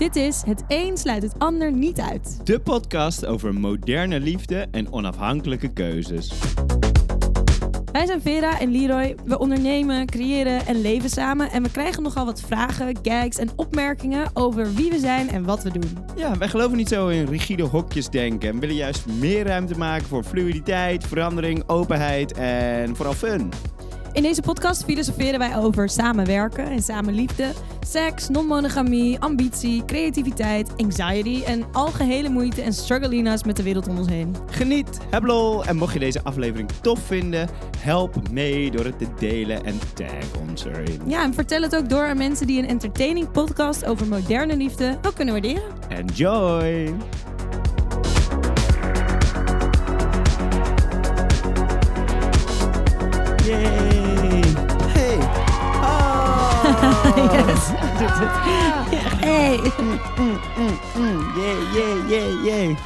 Dit is Het een sluit het ander niet uit. De podcast over moderne liefde en onafhankelijke keuzes. Wij zijn Vera en Leroy. We ondernemen, creëren en leven samen. En we krijgen nogal wat vragen, gags en opmerkingen over wie we zijn en wat we doen. Ja, wij geloven niet zo in rigide hokjes denken en willen juist meer ruimte maken voor fluiditeit, verandering, openheid en vooral fun. In deze podcast filosoferen wij over samenwerken en samenliefde, seks, non-monogamie, ambitie, creativiteit, anxiety en algehele moeite en struggelina's met de wereld om ons heen. Geniet, heb lol en mocht je deze aflevering tof vinden, help mee door het te delen en tag ons erin. Ja, en vertel het ook door aan mensen die een entertaining podcast over moderne liefde ook kunnen waarderen. Enjoy! Hey. Yeah, yeah, yeah, yeah.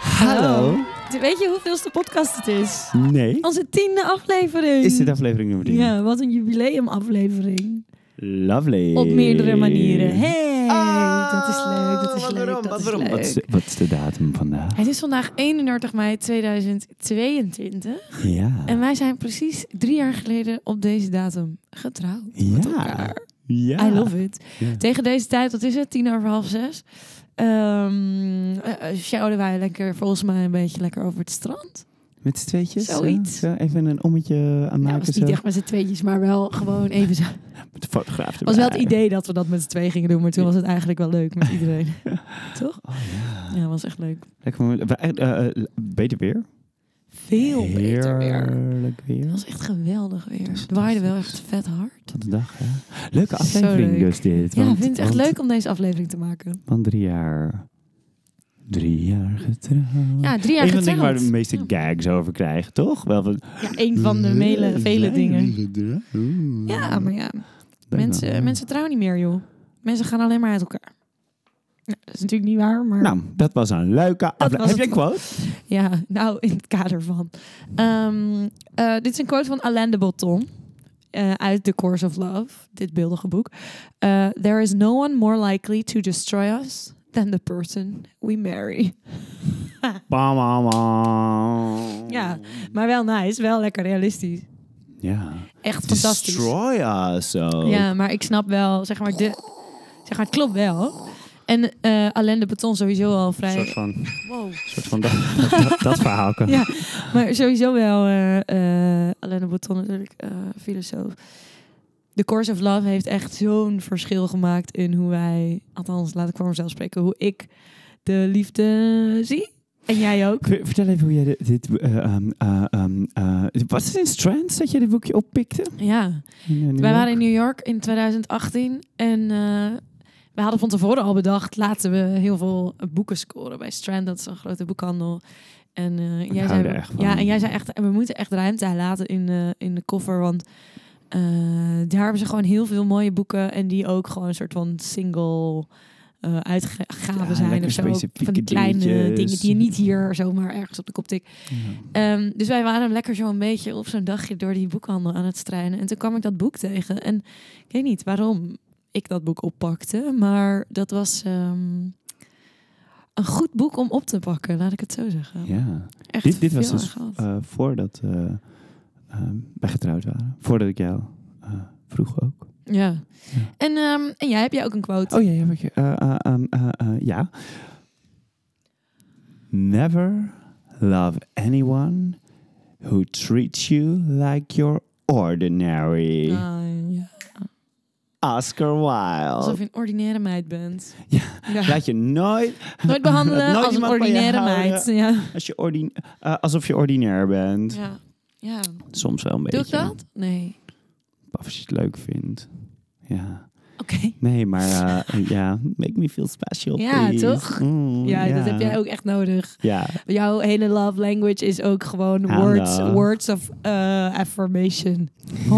Hallo. Weet je hoeveelste podcast het is? Nee. Onze tiende aflevering. Is dit aflevering nummer 3? Ja, wat een jubileumaflevering. Lovely. Op meerdere manieren. Hey, Ah, dat is leuk, dat is leuk, waarom, dat wat is leuk. Wat is, de, wat is de datum vandaag? Het is vandaag 31 mei 2022 Ja. en wij zijn precies drie jaar geleden op deze datum getrouwd met Ja. elkaar. Ja. I love it. Ja. Tegen deze tijd, wat is het? Tien over half zes. Um, wij lekker, volgens mij een beetje lekker over het strand. Met z'n tweetjes? zo? Zoiets. Zo, even een ommetje aan Nou, maken. was niet zo. echt met z'n tweetjes, maar wel gewoon even zo. Met de fotograaf Het was wel het idee dat we dat met z'n twee gingen doen, maar toen was het eigenlijk wel leuk met iedereen. Toch? Oh ja. Ja, was echt leuk. Lekker moment. Eh, beter weer. Veel beter weer. Heerlijk weer. Het was echt geweldig weer. Het waaide wel echt vet hard. Dag, hè? Leuke aflevering leuk. dus dit. Ja, ik vind het echt want- leuk om deze aflevering te maken. Van drie jaar... Drie jaar getrouwd. Ja, drie jaar Een van de dingen waar getrouwd. de meeste Ja. gags over krijgen, toch? Wel van... Ja, een van de mele, vele dingen. dingen. Ja, maar ja, mensen, mensen trouwen niet meer, joh. Mensen gaan alleen maar uit elkaar. Nou, dat is natuurlijk niet waar, maar... Nou, dat was een leuke aflevering. Heb jij een quote? Ja, nou, in het kader van. Ehm, eh, dit is een quote van Alain de Botton. eh, uit The Course of Love, dit beeldige boek. Eh, There is no one more likely to destroy us than the person we marry. Ja, maar wel nice, wel lekker realistisch. Ja. Echt fantastisch. Destroy us. ook. Ja, maar ik snap wel, zeg maar, de, zeg maar het klopt wel. En eh Alain de Botton sowieso al Een vrij... soort van, Wow. soort van dat, dat, verhaal. kan- Ja, maar sowieso wel eh eh Alain de Botton natuurlijk, eh, filosoof. The Course of Love heeft echt zo'n verschil gemaakt in hoe wij, althans laat ik voor mezelf spreken, hoe ik de liefde zie. En jij ook. Ver- Vertel even hoe jij dit... dit eh, ehm, eh, was het in Strands dat je dit boekje oppikte? Ja, wij waren in? New York in 2018 en eh we hadden van tevoren al bedacht, laten we heel veel boeken scoren bij Strand. Dat is een grote boekhandel. En eh, jij zei, ja, en jij zei echt, en we moeten echt ruimte laten in de, in de koffer, want eh, daar hebben ze gewoon heel veel mooie boeken en die ook gewoon een soort van single eh uitgaven Ja, zijn of zo. Van die kleine dingetjes. dingen die je niet hier zomaar ergens op de kop tikt. Ja. Ehm, dus wij waren lekker zo een beetje op zo'n dagje door die boekhandel aan het strijden. En toen kwam ik dat boek tegen. En ik weet niet waarom ik dat boek oppakte. Maar dat was ehm, een goed boek om op te pakken, laat ik het zo zeggen. Ja. Echt Dit, dit was dus eh, voordat eh, ehm, wij getrouwd waren. Voordat ik jou eh, vroeg ook. ja. ja. En, ehm, en jij, heb jij ook een quote? Oh ja, ja. je- ja. Never love anyone who treats you like you're ordinary. Ah, ja. Oscar Wilde. Alsof je een ordinaire meid bent. Ja. Ja. Laat je nooit, Nooit behandelen Nooit als een ordinaire meid. Ja. als je ordin eh, alsof je ordinair bent. Ja. ja. Soms wel een Doe beetje. ik dat? Nee. Of als je het leuk vindt. Ja. Oké. Nee, maar eh, ja, make me feel special, Ja, please. toch? Mm, Ja, dat heb jij ook echt nodig. Ja, Jouw hele love language is ook gewoon words, words of uh, affirmation. 100%.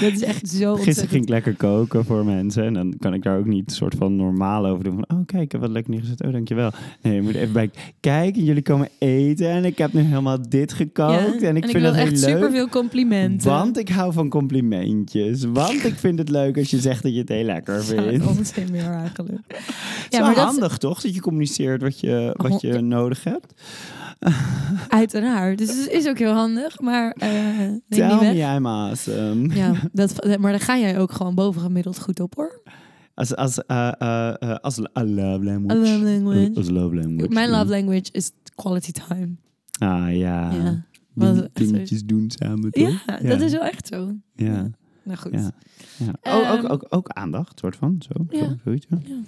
Dat is echt zo Gisteren ging ik lekker koken voor mensen. En dan kan ik daar ook niet soort van normaal over doen. Van, oh kijk, ik heb wat lekker neergezet. Oh, dankjewel. Nee, je moet even bij. Kijk, jullie komen eten. En ik heb nu helemaal dit gekookt. Ja, En ik vind wil dat heel echt leuk. superveel complimenten. Want ik hou van complimentjes. Want ik vind het leuk als je zegt dat je het heel lekker Ja, vindt. onzin meer eigenlijk. Het is Ja, wel maar dat handig toch? Dat je communiceert wat je, wat je Ja. nodig hebt. uiteraard. Dus het is ook heel handig, maar Tell weg. me I'm awesome. Ja, dat, maar daar ga jij ook gewoon bovengemiddeld goed op hoor. Als, als, eh, als a love language. A love language. Als love language. Mijn ja. love language is quality time. Ah ja. Ja. Dingetjes doen samen toch? Ja, dat is wel echt zo. Ja. Nou goed. Ja. ja. Oh, ook, Ehm, ook, ook aandacht, soort van. Zo. Ja. Zo, zoiets, ja. Ja.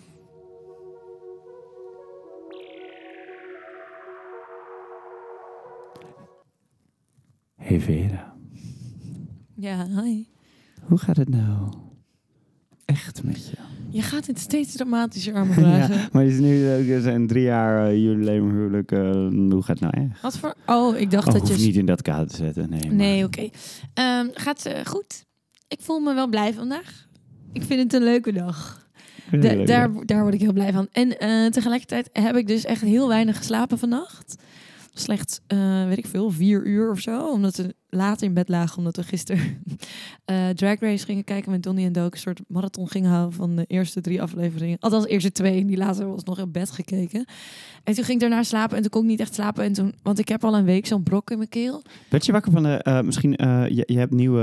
Hey Vera, Ja, hi. hoe gaat het nou? Echt met je? Je gaat het steeds dramatischer aan me vragen. Ja, maar het is nu ook, er zijn drie jaar uh, jullie huwelijk. eh, hoe gaat het nou echt? Wat voor... Oh, ik dacht Oh, dat je... niet in dat kader te zetten. Nee, Nee, oké. Ehm, gaat eh, goed. Ik voel me wel blij vandaag. Ik vind het een leuke dag. Daar, daar word ik heel blij van. En eh, tegelijkertijd heb ik dus echt heel weinig geslapen vannacht. Slechts, eh, weet ik veel, vier uur of zo. Omdat we laat in bed lagen. Omdat we gisteren eh Drag Race gingen kijken met Donnie en Dook. Een soort marathon gingen houden van de eerste drie afleveringen. Althans, de eerste twee. En die later was nog in bed gekeken. En toen ging ik daarna slapen. En toen kon ik niet echt slapen. En toen, want ik heb al een week zo'n brok in mijn keel. Werd je wakker van de... eh, misschien, je, je hebt nieuwe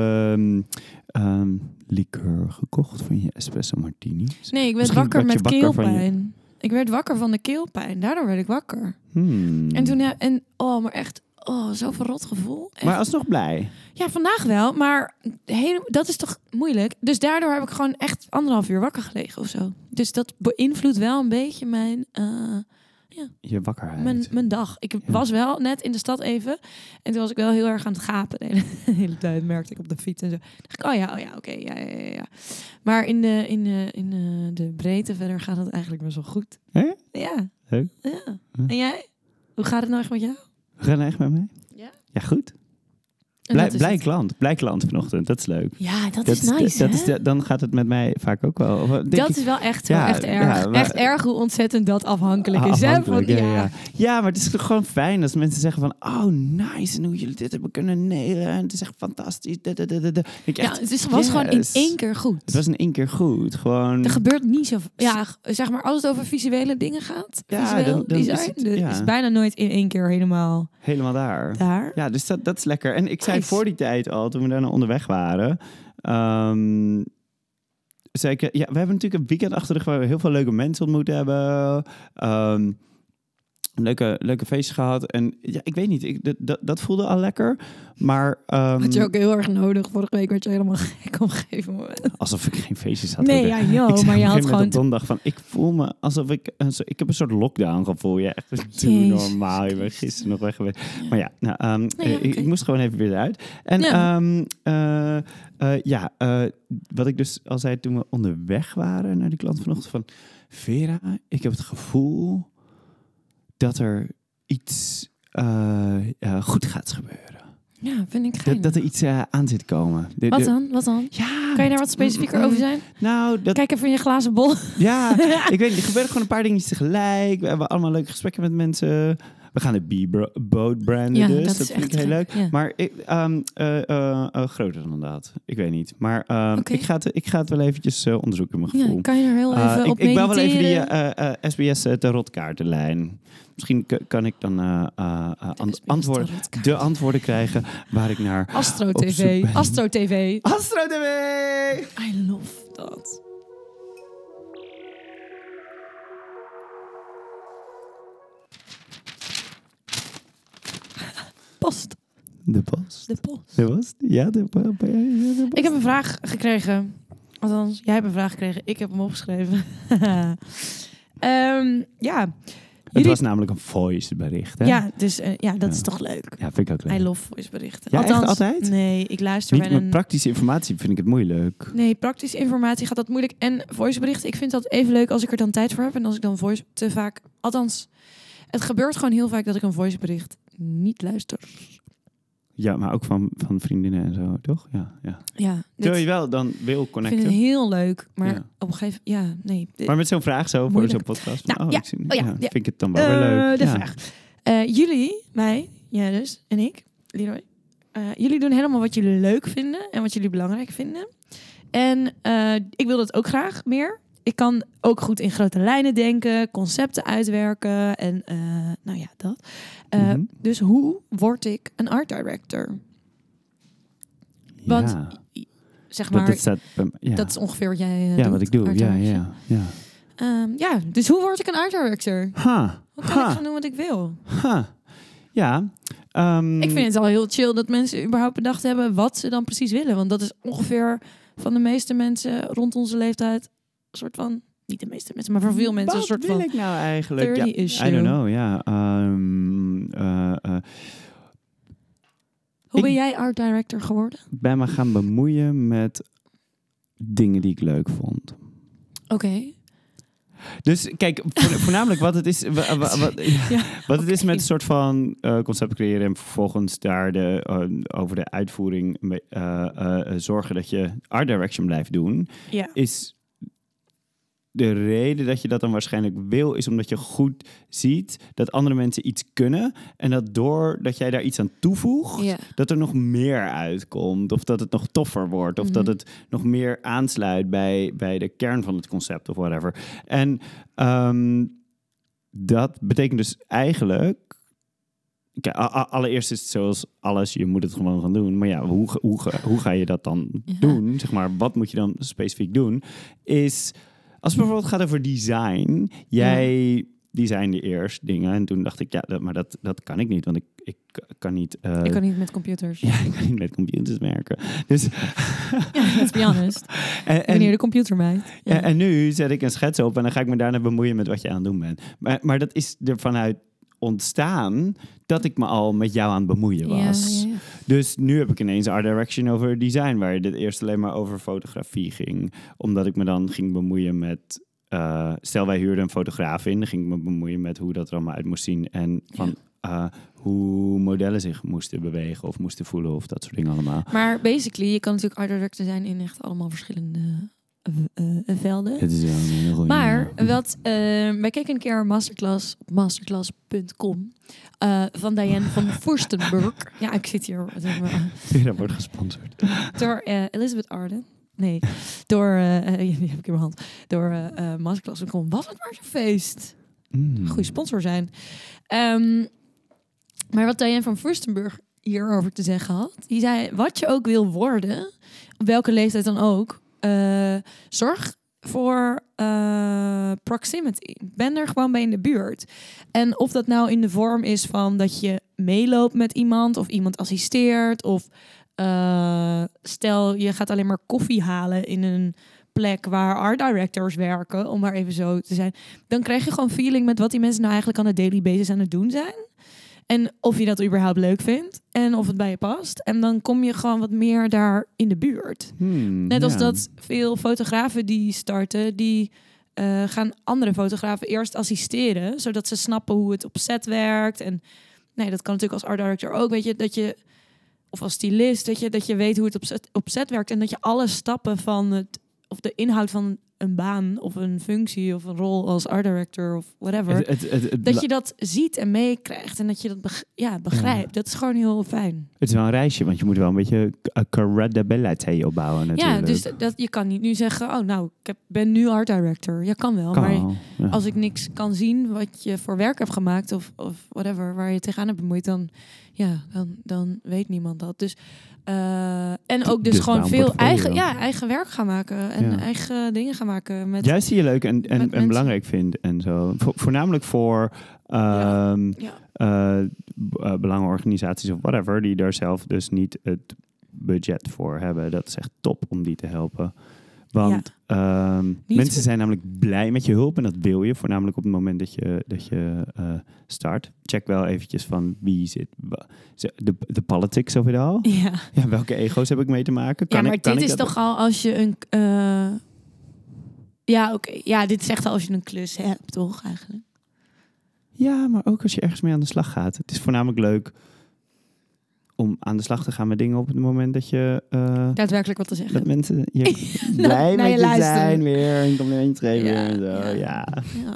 ehm, liqueur gekocht van je espresso martini. Nee, ik werd Misschien wakker met keelpijn. Ik werd wakker van de keelpijn. Daardoor werd ik wakker. Hmm. En toen, ja, en oh, maar echt, oh, zo'n verrot gevoel. Echt. Maar alsnog blij. Ja, vandaag wel, maar hele, dat is toch moeilijk. Dus daardoor heb ik gewoon echt anderhalf uur wakker gelegen of zo. Dus dat beïnvloedt wel een beetje mijn, Je wakkerheid. mijn, mijn dag. Ik was wel net in de stad even. En toen was ik wel heel erg aan het gapen de hele, de hele tijd. Merkte ik op de fiets en zo. dacht ik, oh ja, oh ja, oké, ja, ja, ja, ja. Maar in de, in, de, in de, breedte verder gaat het eigenlijk best wel goed. Hè? Ja. Leuk. ja. En jij? Hoe gaat het nou echt met jou? Je echt met mij? Ja. Ja, goed. Blij, blij klant. Blij klant vanochtend. Dat is leuk. Ja, dat, is nice, dat is dan gaat het met mij vaak ook wel. denk Dat ik, is wel echt, Ja, wel echt erg. ja, maar- echt erg hoe ontzettend dat afhankelijk is. Hè? afhankelijk, Van, ja, ja, maar het is toch gewoon fijn als mensen zeggen van... Oh, nice. En hoe jullie dit hebben kunnen nelen. En het is echt fantastisch. Da, da, da, Ja, het is, was gewoon in één keer goed. Het was in één keer goed. Gewoon... Er gebeurt niet zo... Ja, zeg maar, als het over visuele dingen gaat, Ja, dan- dan is design, het- is bijna nooit in één keer helemaal Helemaal daar. daar. Ja, dus dat, dat is lekker. En ik zei Nice. voor die tijd al, toen we daar onderweg waren... ehm, zei ik, ja, we hebben natuurlijk een weekend achter de rug... waar we heel veel leuke mensen ontmoet hebben. Ehm, leuke, leuke feestjes gehad. En ja, ik weet niet, ik, dat- voelde al lekker. Maar ehm, Had je ook heel erg nodig. Vorige week werd je helemaal gek op een gegeven moment. alsof ik geen feestjes had. Nee, ja, Ik joh, maar je had gewoon... donderdag van, ik voel me alsof ik, ik heb een soort lockdown gevoel. Ja, echt doe normaal. Je bent gisteren nog weg geweest. Maar ja, nou, ehm, Nee, ja, eh, ik, ik moest gewoon even weer eruit. En Ja. ehm, eh, eh, ja, wat ik dus al zei toen we onderweg waren naar die klant vanochtend van, Vera, ik heb het gevoel dat er iets eh, eh, goed gaat gebeuren. Ja, vind ik geinig. Dat, dat er iets eh, aan zit komen. De- Wat dan? Wat dan? Ja. Kan je daar wat specifieker over zijn? Nou, dat, Kijk even in je glazen bol. ja, ik weet niet. Er gebeuren gewoon een paar dingetjes tegelijk. We hebben allemaal leuke gesprekken met mensen. We gaan de B-boat branden dus. Dat, vind ik heel leuk. Ja. Maar ik, ehm, eh, eh, eh, groter dan dat. Ik weet niet. Maar ehm, ik, ga het, ik ga het wel eventjes onderzoeken in mijn gevoel. Ja, kan je er heel even ik, op ik bel wel even die mediteren? Misschien kan ik dan eh, eh, eh, antwoorden, de antwoorden krijgen waar ik naar... Astro TV. Astro TV. Astro TV! I love dat. Post. De post. De post. De post? De, ja, de post. Ik heb een vraag gekregen. Althans, jij hebt een vraag gekregen. Ik heb hem opgeschreven. Ehm, ja. Het was namelijk een voice bericht, hè? Ja, dus eh, ja, dat is Ja. toch leuk. Ja, vind ik ook leuk. I love voiceberichten. Ja, echt Althans, altijd? Nee, ik luister Niet bij met een... praktische informatie vind ik het moeilijk. Nee, praktische informatie gaat dat moeilijk. En voiceberichten, ik vind dat even leuk als ik er dan tijd voor heb. En als ik dan voice te vaak... Althans, het gebeurt gewoon heel vaak dat ik een voicebericht niet luister. Ja, maar ook van, van vriendinnen en zo, toch? Ja, ja. Ja, Terwijl je wel dan wil ik vind connecten. het heel leuk. Maar Ja. op een gegeven Ja, nee. Maar met zo'n vraag zo voor zo'n podcast. van, Nou, oh, ja. ik zie- Oh, ja. Vind ik het dan wel weer Eh, leuk. de ja. vraag. Eh, jullie, mij, jij dus, en ik, Leroy. eh, jullie doen helemaal wat jullie leuk vinden en wat jullie belangrijk vinden. En ik wil dat ook graag meer. Ik kan ook goed in grote lijnen denken, concepten uitwerken en eh, nou ja, dat. Eh, Mhm. Dus hoe word ik een art director? Want ja. Zeg maar, dat staat ja. dat is ongeveer wat jij eh, ja, doet, wat ik doe. Ja, ja, ja. Ehm, ja, dus hoe word ik een art director? Ha, Hoe kan ik gaan doen wat ik wil? ha. Ja. ehm, Ik vind het al heel chill dat mensen überhaupt bedacht hebben wat ze dan precies willen. Want dat is ongeveer van de meeste mensen rond onze leeftijd soort van... Niet de meeste mensen, maar voor veel mensen een soort wil van... ik nou eigenlijk? 30 Ja, issue. I don't know, ja. Ehm, eh, eh, Hoe Ik- ben jij art director geworden? ben me gaan bemoeien met dingen die ik leuk vond. Oké. Dus kijk, vo- voornamelijk wat het is, wa- wa- wat, Ja, wat het is met een soort van eh, concept creëren en vervolgens daar de, over de uitvoering zorgen dat je art direction blijft doen, Ja. is de reden dat je dat dan waarschijnlijk wil, is omdat je goed ziet dat andere mensen iets kunnen en dat doordat jij daar iets aan toevoegt, Ja. dat er nog meer uitkomt. Of dat het nog toffer wordt. Of Mhm. dat het nog meer aansluit bij, bij de kern van het concept of whatever. En ehm, dat betekent dus eigenlijk. Kijk, allereerst is het zoals alles, je moet het gewoon gaan doen. Maar ja, hoe, ga- hoe, hoe ga je dat dan Ja. doen? Zeg maar, wat moet je dan specifiek doen? Is, als het bijvoorbeeld gaat over design, jij designde eerst dingen. En toen dacht ik, ja, dat, maar dat, dat kan ik niet. Want ik, ik kan niet... eh, Ik kan niet met computers. ja, ik kan niet met computers werken. Dus, Ja, let's be honest. en, Ik ben hier en, de computermeid. Ja. en, en nu zet ik een schets op en dan ga ik me daarna bemoeien met wat je aan het doen bent. Maar, maar dat is er vanuit ontstaan dat ik me al met jou aan het bemoeien was. Ja, ja, ja. Dus nu heb ik ineens art direction over design, waar dit eerst alleen maar over fotografie ging. Omdat ik me dan ging bemoeien met. eh, stel, wij huurden een fotograaf in, dan ging ik me bemoeien met hoe dat er allemaal uit moest zien. En van eh, hoe modellen zich moesten bewegen of moesten voelen of dat soort dingen allemaal. Maar basically, je kan natuurlijk art director zijn in echt allemaal verschillende eh, eh, velden. Het is wel een hele goeie, Maar ja. wat, eh, wij keken een keer een masterclass op masterclass.com van Diane van Forstenburg. Ja, ik zit hier maar, dat wordt gesponsord. door Elizabeth Arden. Nee, door, die heb ik in mijn hand. Door masterclass.com. Was het maar zo'n feest. Mm. Goede sponsor zijn. Ehm, maar wat Diane van Furstenburg hierover te zeggen had. Die zei, wat je ook wil worden, op welke leeftijd dan ook, eh, zorg voor eh, proximity. Ben er gewoon bij in de buurt. En of dat nou in de vorm is van dat je meeloopt met iemand of iemand assisteert of eh, stel je gaat alleen maar koffie halen in een plek waar art directors werken, om maar even zo te zijn dan krijg je gewoon feeling met wat die mensen nou eigenlijk aan de daily basis aan het doen zijn. En of je dat überhaupt leuk vindt en of het bij je past. En dan kom je gewoon wat meer daar in de buurt. Hmm, Net als ja. dat veel fotografen die starten, die eh, gaan andere fotografen eerst assisteren, zodat ze snappen hoe het op set werkt. En nee, dat kan natuurlijk als art director ook, weet je, dat je of als stylist, dat je, dat je weet hoe het op set, op set werkt en dat je alle stappen van het of de inhoud van een baan of een functie of een rol als art director of whatever, Het, het, het, het, dat je dat ziet en meekrijgt en dat je dat beg- ja, begrijpt. Dat is gewoon heel fijn. het is wel een reisje, want je moet wel een beetje credibility opbouwen natuurlijk. Ja, dus dat, je kan niet nu zeggen, oh nou, ik heb, ben nu art director. Ja, kan wel, Kan maar wel, ja. als ik niks kan zien wat je voor werk hebt gemaakt of, of whatever, waar je tegenaan hebt bemoeid, dan, ja, dan, dan weet niemand dat. Dus, eh, en ook dus, Dus gewoon veel eigen, ja, eigen werk gaan maken en Ja. eigen dingen gaan maken. Met, Juist die je leuk en, en, belangrijk vindt en zo. Vo- voornamelijk voor ehm, ja. eh, eh, belangenorganisaties of whatever, die daar zelf dus niet het budget voor hebben. Dat is echt top om die te helpen. Want ehm, mensen zijn namelijk blij met je hulp en dat wil je, voornamelijk op het moment dat je, dat je eh, start. Check wel eventjes van wie zit, de, de politics of it all. Ja. Ja, welke ego's heb ik mee te maken? ja, Kan maar ik, kan dit ik is toch al als je een. eh, ja, oké. Ja, dit is echt al als je een klus hebt, toch eigenlijk? Ja, maar ook als je ergens mee aan de slag gaat. Het is voornamelijk leuk om aan de slag te gaan met dingen op het moment dat je... eh, Daadwerkelijk wat te zeggen. dat mensen je Nou, blij je met je zijn weer. Een complimentje geven Ja, en zo. ja. Ja. Ja.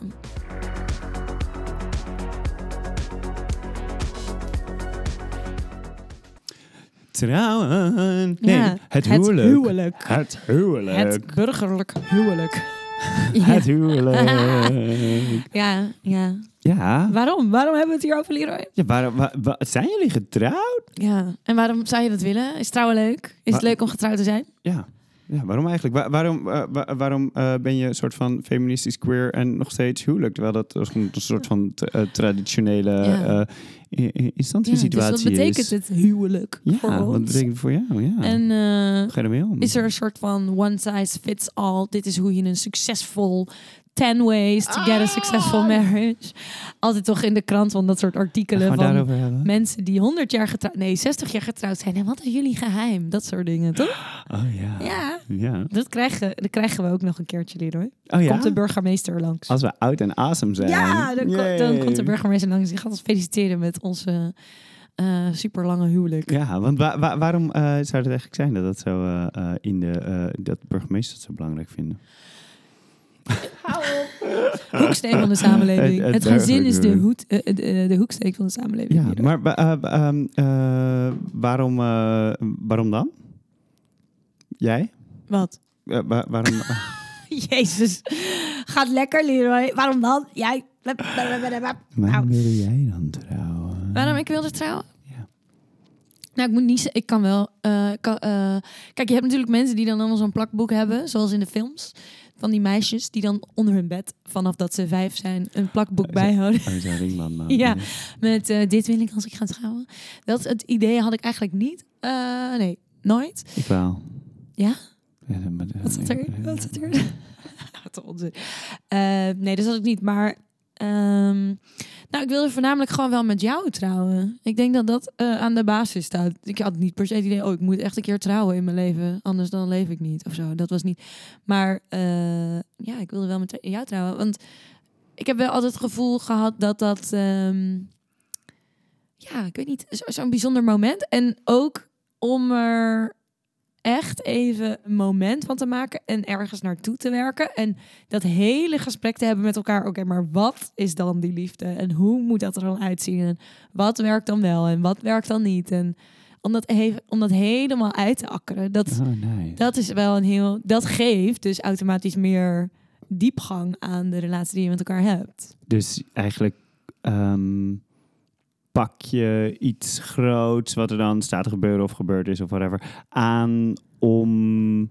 trouwen. Nee, Ja, het huwelijk. Het huwelijk. Het huwelijk. Het burgerlijk huwelijk. Het huwelijk. Ja, ja. ja. Waarom? Waarom hebben we het hier over, Leroy? ja waarom, wa- wa- zijn jullie getrouwd? Ja. En waarom zou je dat willen? Is trouwen leuk? Is Wa- het leuk om getrouwd te zijn? Ja. Ja, waarom eigenlijk? Wa- waarom eh, wa- waarom eh, ben je een soort van feministisch queer en nog steeds huwelijk? Terwijl dat een soort van eh, traditionele Ja. eh i- i- Ja, dus instantiesituatie wat betekent is. het huwelijk voor Ja, wat ons? betekent het voor jou? Ja. En ga je ermee om? is er een soort van one size fits all? Dit is hoe je een succesvol 10 ways to get a successful Ah. marriage. Altijd toch in de krant van dat soort artikelen van daarover hebben? mensen die 100 jaar getrouwd, nee 60 jaar getrouwd zijn. En wat is jullie geheim? Dat soort dingen, toch? Oh ja. Ja. Ja. Dat krijgen, dat krijgen we ook nog een keertje, Leroy. Oh ja? Komt de burgemeester langs. Als we oud en awesome zijn. Ja, dan, ko- dan komt de burgemeester langs. Die gaat ons feliciteren met onze eh super lange huwelijk. Ja, want wa- wa- waarom eh, zou het eigenlijk zijn dat dat zo eh, eh, in de eh, dat burgemeesters het zo belangrijk vinden? Hoeksteen van de samenleving. Het- Het, het gezin is de, hoed, eh, de, de hoeksteek van de samenleving. Ja, maar eh, ehm, eh, waarom, eh, waarom dan? Jij? Wat? Eh, wa- waarom? Jezus. Gaat lekker, Leroy. Waarom dan? Jij. waarom wil jij dan trouwen? Waarom ik wilde trouwen? Ja. Nou, ik moet niet zeggen, ik kan wel. eh, kan, eh, kijk, je hebt natuurlijk mensen die dan allemaal zo'n plakboek hebben, zoals in de films. Van die meisjes die dan onder hun bed, vanaf dat ze vijf zijn, een plakboek bijhouden. Oh, zo'n ringband man. Ja. Met eh, dit wil ik als ik ga trouwen. Dat het idee had ik eigenlijk niet. Eh, nee, nooit. Ik wel. Ja? Ja, maar- Wat zat er? Wat zat er? Wat onzin. Eh, nee, dat had ik niet. Maar ehm, nou, ik wilde voornamelijk gewoon wel met jou trouwen. Ik denk dat dat eh, aan de basis staat. Ik had niet per se het idee, oh, ik moet echt een keer trouwen in mijn leven. Anders dan leef ik niet of zo. Dat was niet. Maar eh, ja, ik wilde wel met jou trouwen. Want ik heb wel altijd het gevoel gehad dat dat... ehm, ja, ik weet niet, zo- zo'n bijzonder moment. En ook om er echt even een moment van te maken en ergens naartoe te werken. En dat hele gesprek te hebben met elkaar. Oké, maar wat is dan die liefde? En hoe moet dat er dan uitzien? En wat werkt dan wel en wat werkt dan niet? En om dat, even, om dat helemaal uit te akkeren, dat, Oh, nice. dat is wel een heel. Dat geeft dus automatisch meer diepgang aan de relatie die je met elkaar hebt. Dus eigenlijk ehm, pak je iets groots wat er dan staat te gebeuren of gebeurd is of whatever aan om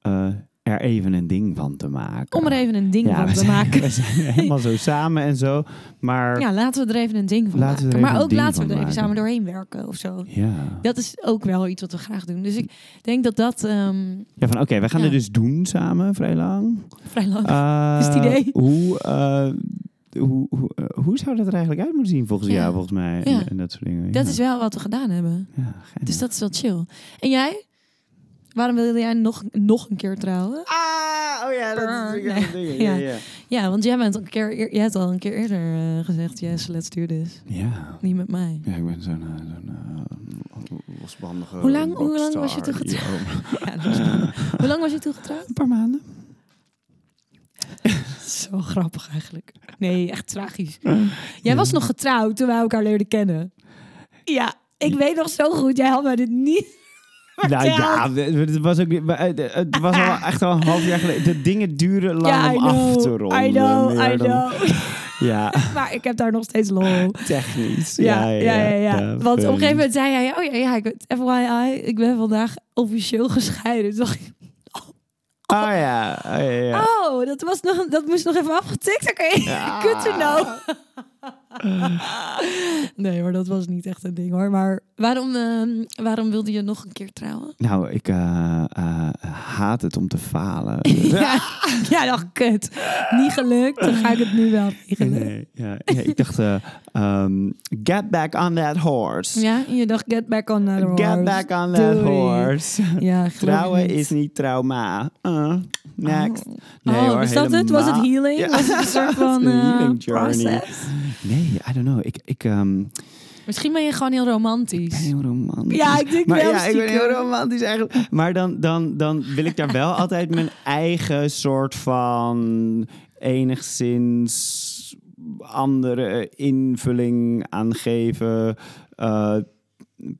eh, er even een ding van te maken. Om er even een ding Ja, van te zijn- maken. We zijn helemaal zo samen en zo, maar Ja, laten we er even een ding van maken. er even Maar ook laten we er even samen doorheen werken of zo. ja. Dat is ook wel iets wat we graag doen. Dus ik denk dat dat ehm, Ja, van oké, we gaan Ja. dit dus doen samen, vrij lang. vrij lang Eh, is het idee. Hoe, eh, hoe, hoe, eh, hoe zou dat er eigenlijk uit moeten zien volgens Ja. jou, volgens mij? En, Ja. en dat soort dingen. Dat ja. is wel wat we gedaan hebben. Dus dat is wel chill. En jij? Waarom wilde jij nog, nog een keer trouwen? Ah, oh ja, dat is natuurlijk Nee. een ding. Ja. Ja, ja. Ja, want jij bent een keer, eer- jij hebt al een keer eerder eh, gezegd, yes, let's do this. Ja. Niet met mij. Ja, ik ben zo'n eh, zo'n losbandige Hoe lang- hoe lang was je toen getrouwd? Ja. Hoe lang was je toen getrouwd? Een paar maanden. Zo grappig eigenlijk. Nee, echt tragisch. Jij was nog getrouwd toen wij elkaar leerden kennen. Ja, ik weet nog zo goed. Jij had mij dit niet Nou ja, het was ook niet. maar Het was al echt al een half jaar geleden. De dingen duren lang Ja, om af te ronden. I know, I dan- know. Ja, Maar ik heb daar nog steeds lol. technisch. Ja, ja, ja. ja, Want op een gegeven moment zei hij, oh ja, ja, ik, ben- FYI, ik ben vandaag officieel gescheiden. Toen dacht ik, Oh ja, oh, ja, ja. oh, dat, was nog, dat moest nog even afgetikt. Oké, Ja. good to know. nee, maar dat was niet echt een ding hoor. Maar waarom, ehm, waarom wilde je nog een keer trouwen? Nou, ik eh, eh, haat het om te falen. ja, ja, dacht kut. Niet gelukt, dan ga ik het nu wel. Nee, ja, ja, ik dacht, eh, ehm, get back on that horse. Ja, je dacht, get back on that horse. Get back on that Doei. horse. Ja, Trouwen niet. is niet trauma. Next. Oh. Nee oh, hoor, was dat het? Was het healing? Was het een soort van healing journey. process? Nee, I don't know. Ik, ik ehm, Misschien ben je gewoon heel ben romantisch. heel romantisch. Ja, ik denk maar wel ja, ik ben heel romantisch eigenlijk. Maar dan, dan, dan wil ik daar wel altijd mijn eigen soort van enigszins andere invulling aan geven. Eh,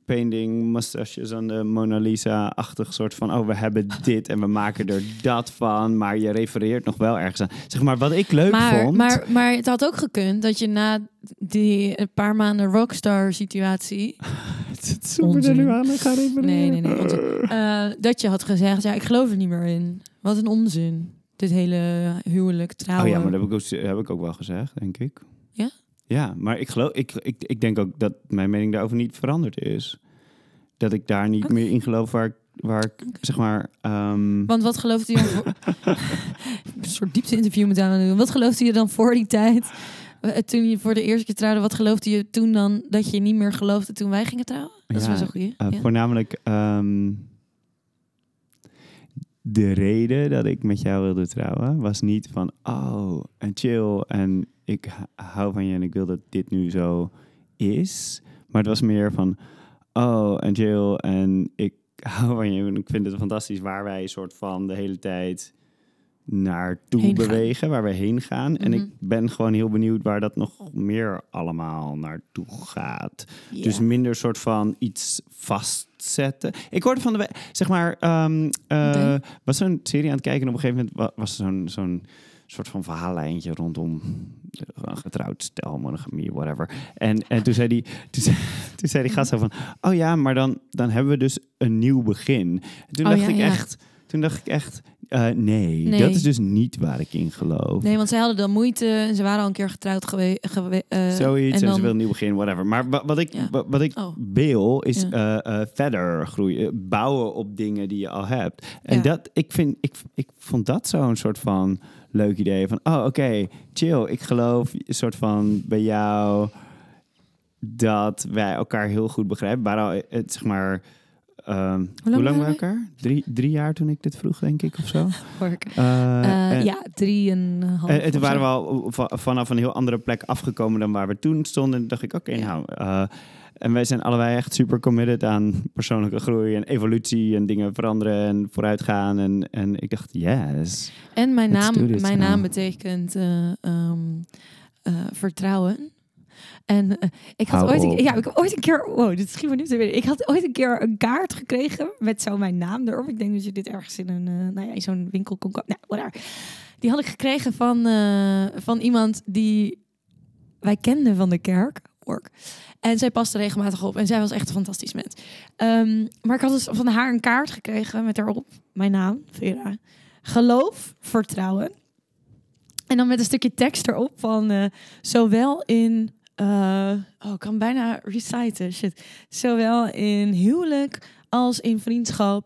painting, mustaches aan de Mona Lisa-achtig soort van... oh, we hebben dit en we maken er dat van. Maar je refereert nog wel ergens aan. Zeg maar, wat ik leuk maar, vond... Maar, maar het had ook gekund dat je na die een paar maanden rockstar situatie... het is super er nu aan gaan refereren. Nee, nee, nee. onzin. Eh, dat je had gezegd, ja, ik geloof er niet meer in. Wat een onzin. Dit hele huwelijk, trouwen. Oh ja, maar dat heb ik, ook, heb ik ook wel gezegd, denk ik. Ja? Maar ik, geloof, ik, ik, ik denk ook dat mijn mening daarover niet veranderd is. Dat ik daar niet meer in geloof waar, ik- waar ik, zeg maar... ehm, Want wat geloofde je voor... een soort diepte-interview met aan doen. Wat geloofde je dan voor die tijd? eh, Toen je voor de eerste keer trouwde, wat geloofde je toen dan dat je niet meer geloofde toen wij gingen trouwen? Dat is Ja, wel zo goed. ja. Voornamelijk ehm, de reden dat ik met jou wilde trouwen was niet van... Oh, en chill en ik hou van je en ik wil dat dit nu zo is. Maar het was meer van... Oh, en chill en ik hou van je en ik vind het fantastisch waar wij soort van de hele tijd naartoe Heen gaan. bewegen, waar we heen gaan. En Mhm. ik ben gewoon heel benieuwd waar dat nog meer allemaal naartoe gaat. Dus minder soort van iets Ik hoorde van de zeg maar, ehm eh, was zo'n serie aan het kijken en op een gegeven moment wa- was zo'n zo'n soort van verhaallijntje rondom een getrouwd stel, monogamie, whatever. En, en toen zei die, toen zei, toen zei die gast zo van, oh ja, maar dan, dan hebben we dus een nieuw begin. En toen Oh dacht ja, ik ja. echt, toen dacht ik echt, eh, nee, Nee. dat is dus niet waar ik in geloof. Nee, want zij hadden dan moeite en ze waren al een keer getrouwd geweest. Gewe eh, Zoiets en, en dan, ze wil een nieuw begin, whatever. Maar wa- wat ik, Ja. wa- wat ik Oh. wil, is Ja. eh, verder groeien. Bouwen op dingen die je al hebt. En Ja. dat, ik, vind, ik, ik vond dat zo'n soort van leuk idee. Van, oh, oké, chill. Ik geloof een soort van bij jou dat wij elkaar heel goed begrijpen. Maar zeg maar... ehm, hoe lang, waren we elkaar? Drie, drie jaar toen ik dit vroeg, denk ik, of zo. Eh, Eh, en- ja, drie en een half. en, en toen waren we al va- vanaf een heel andere plek afgekomen dan waar we toen stonden. En dacht ik, oké, nou... eh, en wij zijn allebei echt super committed aan persoonlijke groei en evolutie en dingen veranderen en vooruitgaan. En, en ik dacht, yes. En mijn naam, mijn now. naam betekent eh, ehm, eh, vertrouwen. En eh, ik had Hou ooit een, ja, ik heb ooit een keer, wow, dit schiet me nu te weten. Ik had ooit een keer een kaart gekregen met zo mijn naam erop. Ik denk dat je dit ergens in een, eh, nou ja, in zo'n winkel kon kopen. Nou, whatever. Die had ik gekregen van, eh, van iemand die wij kenden van de kerk. En zij paste regelmatig op. En zij was echt een fantastisch mens. Ehm, maar ik had dus van haar een kaart gekregen met daarop mijn naam, Vera. Geloof, vertrouwen. En dan met een stukje tekst erop van zowel in... eh, oh, ik kan bijna reciten, shit. Zowel in huwelijk als in vriendschap.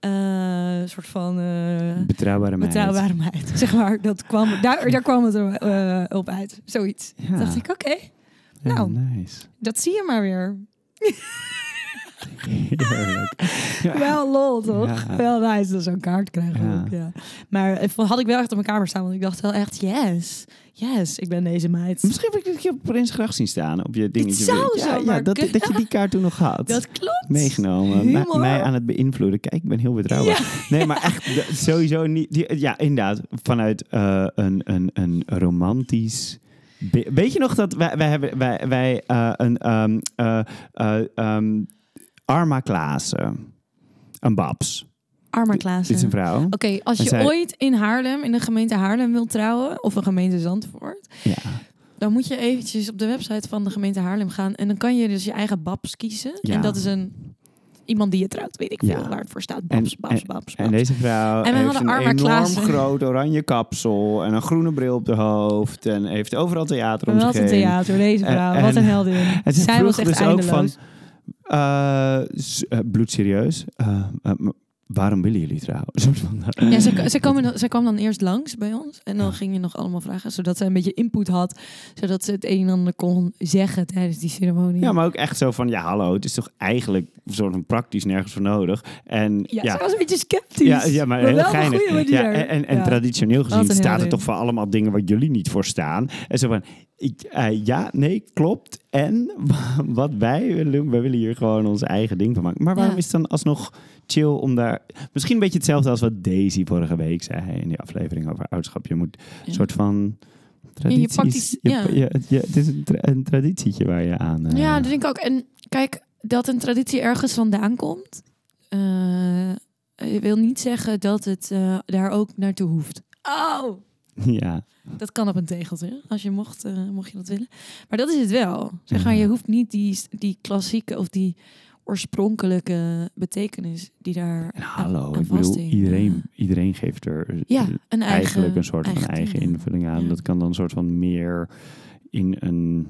eh, een soort van... eh, Betrouwbare meid. betrouwbare meid. Zeg maar, dat kwam, daar, daar kwam het er, op uit. Zoiets. Ja. Dacht ik, oké, Ja, nou. nice. dat zie je maar weer. Heerlijk. Ja. Wel lol, toch? Ja. Wel nice dat zo'n kaart krijgen Ja. ook, ja. Maar eh, had ik wel echt op mijn kamer staan, want ik dacht wel echt, yes, yes, ik ben deze meid. Misschien heb ik je op Prinsgracht zien staan, op je dingetje. zou ja, zo ja, maar dat, dat je die kaart toen nog had. Dat klopt. meegenomen. Mij aan het beïnvloeden. Kijk, ik ben heel betrouwbaar. Nee, maar echt sowieso niet. Die, ja, inderdaad. Vanuit eh, een, een, een romantisch. Weet je nog dat wij, wij hebben wij, wij eh, een ehm, Arma Klaassen, een Babs. Arma Dit is Klaassen. een vrouw. Oké, als En je zij- ooit in Haarlem, in de gemeente Haarlem wilt trouwen, of een gemeente Zandvoort, Ja. dan moet je eventjes op de website van de gemeente Haarlem gaan. En dan kan je dus je eigen babs kiezen. Ja. En dat is een iemand die je trouwt, weet ik veel Ja. waar het voor staat. Babs, En- babs, babs, En babs. deze vrouw En we heeft hadden een Arma enorm Klaassen. groot oranje kapsel en een groene bril op haar hoofd en heeft overal theater om Wat een theater, deze En- vrouw. en- Wat een heldin. En ze Zij was echt dus ook eindeloos. van, bloedserieus, eh, eh, m- waarom willen jullie trouwen? Eh, Ja, ze, ze, komen ze kwam dan eerst langs bij ons. En dan Ja. ging je nog allemaal vragen. Zodat ze een beetje input had. Zodat ze het een en ander kon zeggen tijdens die ceremonie. ja, maar ook echt zo van, ja hallo, het is toch eigenlijk soort van praktisch nergens voor nodig. En Ja, ja, ze was een beetje sceptisch. ja, ja, maar, heel geinig. Ja, en en, traditioneel Wat gezien staat er toch voor allemaal dingen waar jullie niet voor staan. En zo van, ik, eh, ja, nee, klopt. En wat wij willen doen, wij willen hier gewoon ons eigen ding van maken. Maar waarom is het dan alsnog chill om daar... Misschien een beetje hetzelfde als wat Daisy vorige week zei in die aflevering over ouderschap. Je moet Ja. een soort van je pakt ja. je- je- het is een, tra- een traditietje waar je aan... eh, Ja, dat denk ik ook. En kijk, dat een traditie ergens vandaan komt, uh, wil niet zeggen dat het uh, daar ook naartoe hoeft. Oh! Ja. Dat kan op een tegeltje, als je mocht, uh, mocht je dat willen. Maar dat is het wel. Zeg maar, je hoeft niet die, die klassieke of die oorspronkelijke betekenis die daar. En hallo, aan, ik bedoel, iedereen, iedereen geeft er ja, een eigenlijk eigen, een soort eigen van eigen invulling aan. Ja. Dat kan dan een soort van meer in een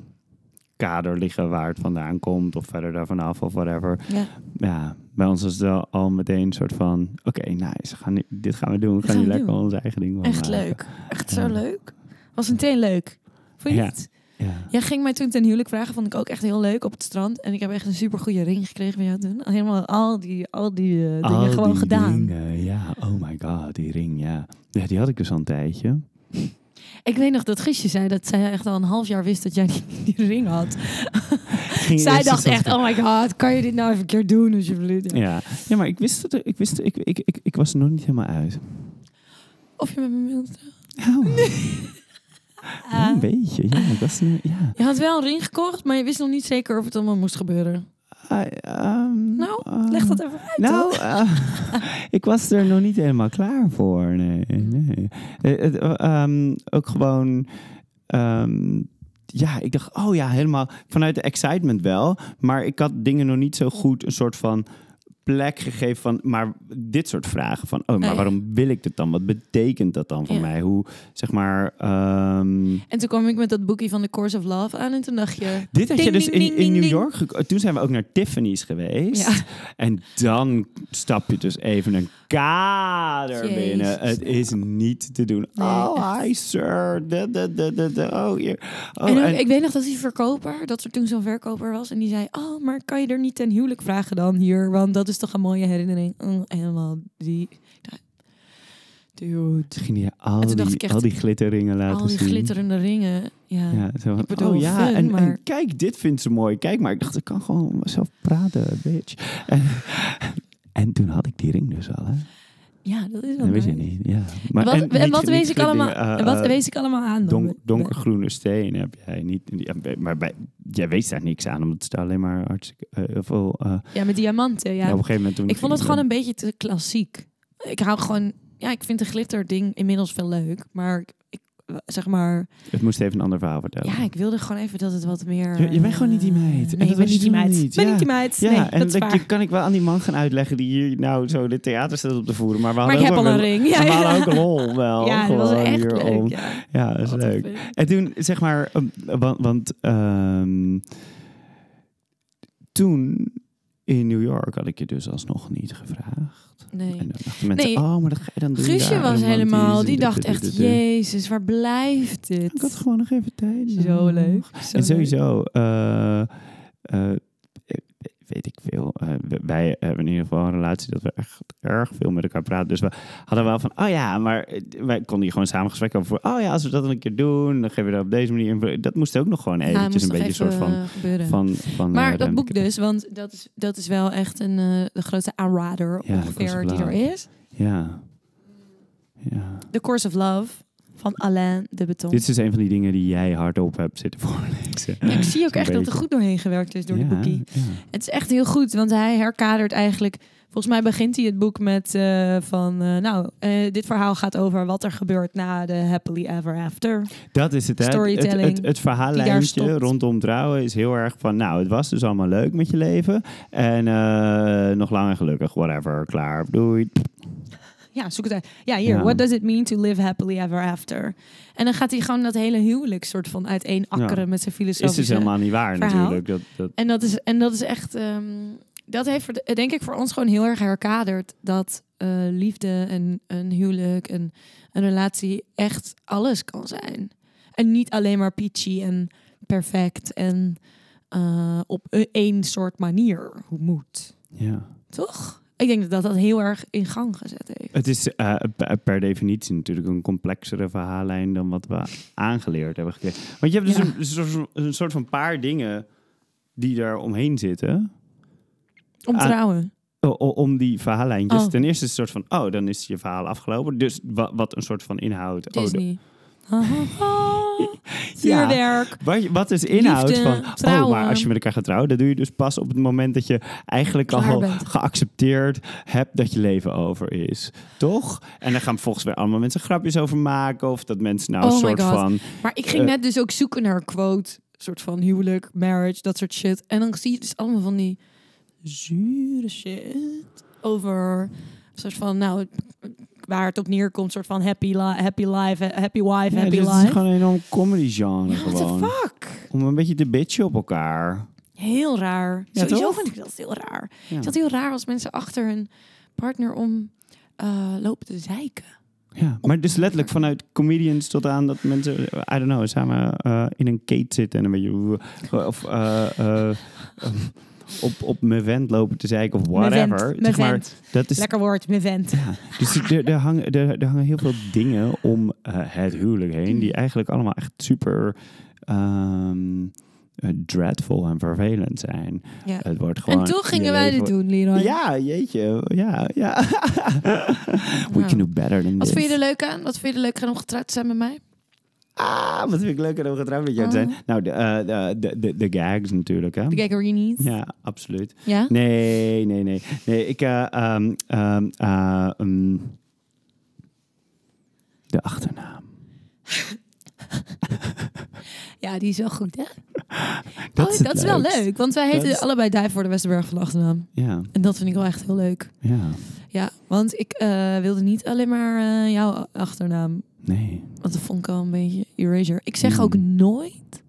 kader liggen waar het vandaan komt of verder daarvan af of whatever. Ja. Ja, bij ons is het wel al meteen een soort van, oké, nice, we gaan dit gaan we doen. We gaan gaan we lekker doen. onze eigen ding Echt maken. leuk. Echt zo leuk. Was meteen leuk. Vond je Ja. niet? Ja. Jij ging mij toen ten huwelijk vragen, vond ik ook echt heel leuk op het strand. En ik heb echt een super goede ring gekregen van jou toen. Helemaal al die, al die eh, dingen Al gewoon die gedaan. ja, oh my god, die ring, ja. Ja, die had ik dus al een tijdje. Ik weet nog dat Guusje zei dat zij echt al een half jaar wist dat jij die, die ring had. Zij dacht echt, oh my god, kan je dit nou even een keer doen alsjeblieft? Ja. Ja. ja, maar ik wist het, ik wist, ik, ik, ik, ik was er nog niet helemaal uit. Of je met me wilt. Oh, Een beetje, ja. Ja. Je had wel een ring gekocht, maar je wist nog niet zeker of het allemaal moest gebeuren. Ah, ehm, Nou, ehm, leg dat even uit. Nou, eh, ik was er nog niet helemaal klaar voor. Nee, nee. Eh, eh, ehm, ook gewoon. ja, ik dacht, oh ja, helemaal vanuit de excitement wel. Maar ik had dingen nog niet zo goed een soort van plek gegeven van, maar dit soort vragen van, oh, maar ja. waarom wil ik dit dan? Wat betekent dat dan voor Ja. mij? Hoe, zeg maar, ehm, En toen kwam ik met dat boekje van The Course of Love aan en toen dacht je... Dit had je dus in, in New. York. Toen zijn we ook naar Tiffany's geweest. Ja. En dan stap je dus even een kader Jezus. binnen. Het is niet te doen. Nee, oh, hi sir. De, de, de, de, de. Oh, hier. Oh, en ook- en- ik weet nog dat die verkoper, dat er toen zo'n verkoper was. En die zei, oh, maar kan je er niet ten huwelijk vragen dan hier? Want dat is toch een mooie herinnering. Oh, helemaal die... Dude. Toen ging hij al, En toen dacht die, ik echt, al die glitterringen laten Al die zien. glitterende ringen. Ja. Ja, zo van, bedoel, oh ja, fun, en, en kijk, dit vindt ze mooi. Kijk maar, ik dacht, ik kan gewoon zelf praten, bitch. En, en toen had ik die ring dus al, hè. Ja, dat is wel Dat wist je niet, ja. En Maar, wat, en, wat niet wees ik allemaal, eh, en wat eh, wees ik allemaal aan dan? Donk, donkergroene steen heb jij niet. Maar bij, jij weet daar niks aan, omdat het alleen maar hartstikke eh, veel. Ja, met diamanten, ja. ja, op een gegeven moment toen Ik vond het gewoon een beetje te klassiek. Ik hou gewoon... Ja, ik vind de glitter ding inmiddels veel leuk. Maar ik, zeg maar... Het moest even een ander verhaal vertellen. Ja, ik wilde gewoon even dat het wat meer... Je- je bent gewoon niet die meid. En Nee, dat ik ben niet die meid. niet. Ben Ja. niet die meid. Ja, en dat is dat je- kan ik wel aan die man gaan uitleggen die hier nou zo de theater staat op te voeren. Maar we Maar hadden ik heb al een ring. Ja, we hadden ja. ook lol wel. Ja, dat was echt hierom. leuk. Ja. Dat is leuk. een- En toen, zeg maar, want, want ehm, toen in New York had ik je dus alsnog niet gevraagd. Nee. En dan dachten mensen, Nee. oh, maar dat ga je dan doen. Guusje was helemaal... en Die dacht echt, jezus, waar blijft dit? Ik had gewoon nog even tijd. Zo leuk. Zo En sowieso, eh, eh, weet ik veel. eh, wij hebben in ieder geval een relatie dat we echt erg veel met elkaar praten. Dus we hadden wel van, oh ja, maar eh, wij konden hier gewoon samen gesprek over. Voor, oh ja, als we dat een keer doen, dan geven we dat op deze manier. Dat moest ook nog gewoon eventjes een beetje een soort van... eh, gebeuren. van, van Maar dat boek dus, want dat is, dat is wel echt een, de grootste aanrader Ja, ongeveer die er is. Ja. ja. The Course of Love van Alain de Beton. Dit is dus een van die dingen die jij hardop hebt zitten voorlezen. Ja, ik zie ook echt dat er goed doorheen gewerkt is door ja, die boekie. Ja. Het is echt heel goed, want hij herkadert eigenlijk... Volgens mij begint hij het boek met eh, van... eh, nou, eh, dit verhaal gaat over wat er gebeurt na de happily ever after. Dat is het, hè? Storytelling het, het, verhaallijntje rondom trouwen is heel erg van... Nou, het was dus allemaal leuk met je leven. En eh, nog lang en gelukkig, whatever, klaar, doei. Ja, zoek het uit. Ja, hier. Ja. What does it mean to live happily ever after? En dan gaat hij gewoon dat hele huwelijk soort van uiteen akkeren Ja. met zijn Is filosofische... dus helemaal niet waar verhaal. natuurlijk. Dat, dat, En dat is, en dat is echt. ehm, dat heeft denk ik voor ons gewoon heel erg herkaderd dat eh, liefde en een huwelijk en een relatie echt alles kan zijn. En niet alleen maar peachy en perfect en eh, op e- één soort manier hoe moet. ja. Toch? Ik denk dat dat heel erg in gang gezet heeft. Het is eh, per- definitie natuurlijk een complexere verhaallijn dan wat we aangeleerd hebben gekregen. Want je hebt dus Ja. een, soort- een soort van paar dingen die er omheen zitten. Om Ah, trouwen. O- om die verhaallijntjes. Oh. Ten eerste is het een soort van, oh, dan is je verhaal afgelopen. Dus wat, wat een soort van inhoud. Oh, Vuurwerk. Wat, wat is inhoud Liefde, van, oh, trouwen. maar als je met elkaar gaat trouwen, dat doe je dus pas op het moment dat je eigenlijk Klaar al bent. geaccepteerd hebt dat je leven over is. Toch? En dan gaan volgens weer allemaal mensen grapjes over maken of dat mensen nou een Oh my soort God. van... Maar ik ging Eh. net dus ook zoeken naar een quote. soort van huwelijk, marriage, dat soort shit. En dan zie je dus allemaal van die zure shit. Over een soort van, nou, waar het op neerkomt. soort van happy, happy life, happy wife, Ja, happy dit life. is gewoon een enorm comedy genre Ja, what gewoon. the fuck? Om een beetje te bitchen op elkaar. Heel raar. Ja, Sowieso toch? vind ik dat heel raar. Ja. Het heel raar als mensen achter hun partner om eh, lopen te zeiken. Ja, maar dus letterlijk vanuit comedians tot aan dat mensen, I don't know, samen eh, in een kate zitten en een beetje of eh, eh, eh, op, op mijn vent lopen te zeiken of whatever. Zeg maar, dat is, Lekker woord, mijn vent. ja, dus er, er, hangen, er, er hangen heel veel dingen om eh, het huwelijk heen die eigenlijk allemaal echt super ehm, eh, dreadful en vervelend zijn. Ja. Het wordt gewoon En je gingen wij dit doen, Leroy. Ja, jeetje. Ja, ja. We can do better than Wat this. vind je er leuk aan? Wat vind je er leuk aan om getrouwd te zijn met mij? Ah, wat vind ik leuker om getrouwd met jou te zijn. Nou, de, eh, de, de, de, de gags natuurlijk, hè? De Gaggarinis. Ja, absoluut. Ja? Nee, nee, nee. Nee, ik... eh, ehm, ehm, eh, ehm, de achternaam. Ja, die is wel goed, hè? Dat oh, is dat is wel leuk. Want wij heten is- allebei Duif voor de Westerberg van de achternaam. Ja, En dat vind ik wel echt heel leuk. ja. Ja, want ik wilde niet alleen maar jouw achternaam. Nee. Want dat vond ik al een beetje erasure. Ik zeg Hmm. ook nooit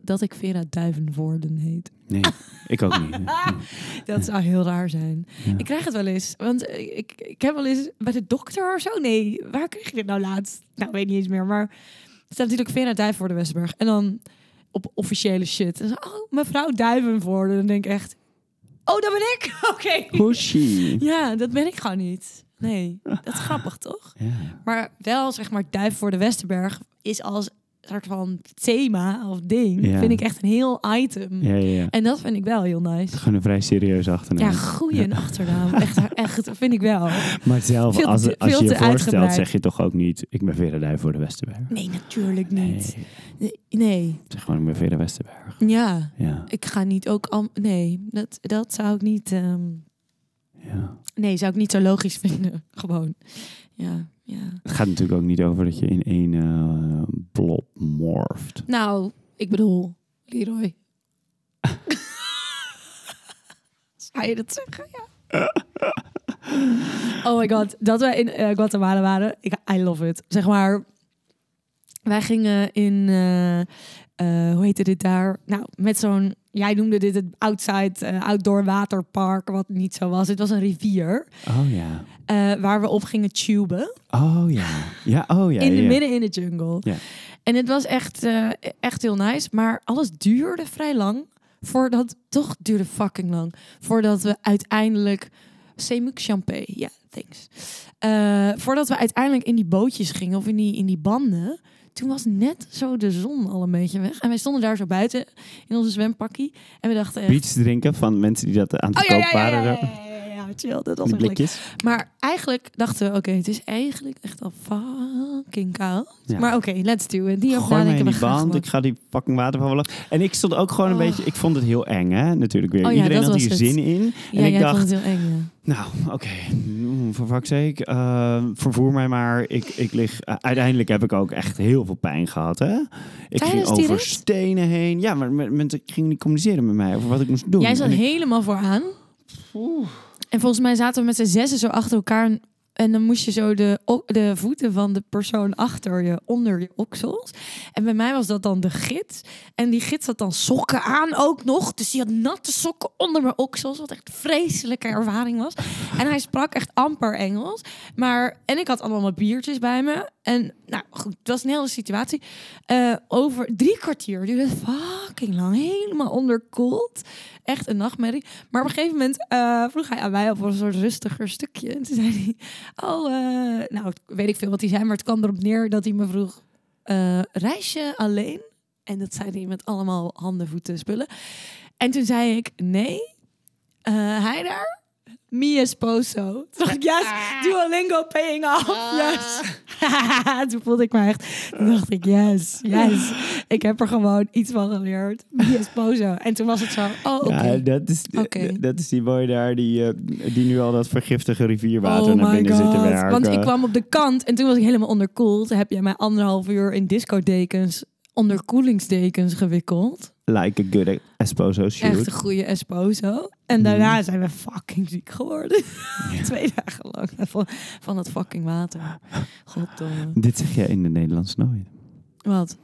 dat ik Vera Duivenvoorden heet. Nee, ik ook niet. Dat zou heel raar zijn. Ja. Ik krijg het wel eens. Want ik, ik, heb wel eens bij de dokter of zo. Nee, waar kreeg je dit nou laatst? Nou, weet niet eens meer. Maar er staat natuurlijk Vera Duivenvoorde Westerberg. En dan op officiële shit. En zo, oh, mevrouw Duivenvoorde. Dan denk ik echt... Oh, dat ben ik? Oké. Hoeshi. Ja, dat ben ik gewoon niet. Nee, dat is grappig, toch? Ja. Maar wel, zeg maar, Duif voor de Westerberg is als soort van thema of ding. Ja. Vind ik echt een heel item. Ja. En dat vind ik wel heel nice. Gewoon een vrij serieuze achternaam. Ja, goeie achternaam. Echt, echt, vind ik wel. Maar zelf, te- als, je je te voorstelt, zeg je toch ook niet... Ik ben Vera Duij voor de Westerberg. Nee, natuurlijk niet. Nee, Nee. nee. zeg gewoon ik ben Vera Westerberg. Ja, Ja, ik ga niet ook... Al, nee, dat, dat zou ik niet... ehm, ja. nee, zou ik niet zo logisch vinden. Gewoon. Ja, ja. Het gaat natuurlijk ook niet over dat je in één eh, blob morft. Nou, ik bedoel, Leroy. Zou je dat zeggen? Ja. oh my god, dat wij in eh, Guatemala waren. Ik, I love it. Zeg maar, wij gingen in, eh, hoe heette dit daar? Nou, met zo'n, jij noemde dit het outside, eh, outdoor waterpark, wat niet zo was. Het was een rivier Oh ja. eh, waar we op gingen tuben. Oh ja. Ja, oh ja. in de ja. midden in de jungle. Ja. En het was echt, eh, echt heel nice. Maar alles duurde vrij lang. Voordat, toch duurde fucking lang. Voordat we uiteindelijk... Semuk champagne. Ja, thanks. Voordat we uiteindelijk in die bootjes gingen. Of in die, in die banden. Toen was net zo de zon al een beetje weg. En wij stonden daar zo buiten in onze zwempakkie. En we dachten echt... Drinken van mensen die dat aan het Oh waren. ja, ja, ja, ja, chill. Dat was. Maar eigenlijk dachten we, oké, het is eigenlijk echt al fucking koud. Ja. Maar oké, let's do it. Die Gooi mij in die band. Ik ga die fucking waterval af. En ik stond ook gewoon een Oh. beetje... Ik vond het heel eng, hè? Natuurlijk weer. Oh ja, Iedereen dat had hier het. zin in. Ja, en ik dacht, vond het heel eng, nou, oké. mm, Voor fuck's sake. eh, vervoer mij maar. Ik, ik lig... eh, uiteindelijk heb ik ook echt heel veel pijn gehad, hè? Ik ging Tijdens over stenen heen. Ja, maar men- mensen gingen niet communiceren met mij over wat ik moest doen. Jij zat ik- helemaal vooraan. En volgens mij zaten we met z'n zessen zo achter elkaar. En dan moest je zo de, de voeten van de persoon achter je, onder je oksels. En bij mij was dat dan de gids. En die gids had dan sokken aan ook nog. Dus die had natte sokken onder mijn oksels. Wat echt een vreselijke ervaring was. En hij sprak echt amper Engels. Maar, en ik had allemaal mijn biertjes bij me. En nou goed, het was een hele situatie. Eh, over drie kwartier duurde het fucking lang. Helemaal onderkoeld. Echt een nachtmerrie. Maar op een gegeven moment eh, vroeg hij aan mij op een soort rustiger stukje. En toen zei hij, oh, eh, nou weet ik veel wat hij zei. Maar het kwam erop neer dat hij me vroeg, reis je alleen? En dat zei hij met allemaal handen, voeten, spullen. En toen zei ik, nee. Hij daar? Mi esposo. Toen dacht ik, yes, Duolingo paying off. Yes. toen voelde ik me echt... Toen dacht ik, yes, yes. Ik heb er gewoon iets van geleerd. Die esposo. En toen was het zo, oh, oké. Ja, dat is, dat is die boy daar die, eh, die nu al dat vergiftige rivierwater Oh naar binnen zit te god. werken. Want ik kwam op de kant en toen was ik helemaal onderkoeld. Toen heb jij mij anderhalf uur in discodekens, onderkoelingsdekens gewikkeld. Like a good esposo shoot. Echt een goede esposo. En daarna zijn we fucking ziek geworden. Ja. Twee dagen lang van, van het fucking water. Goddomme. Dit zeg je in het Nederlands nooit. Wat?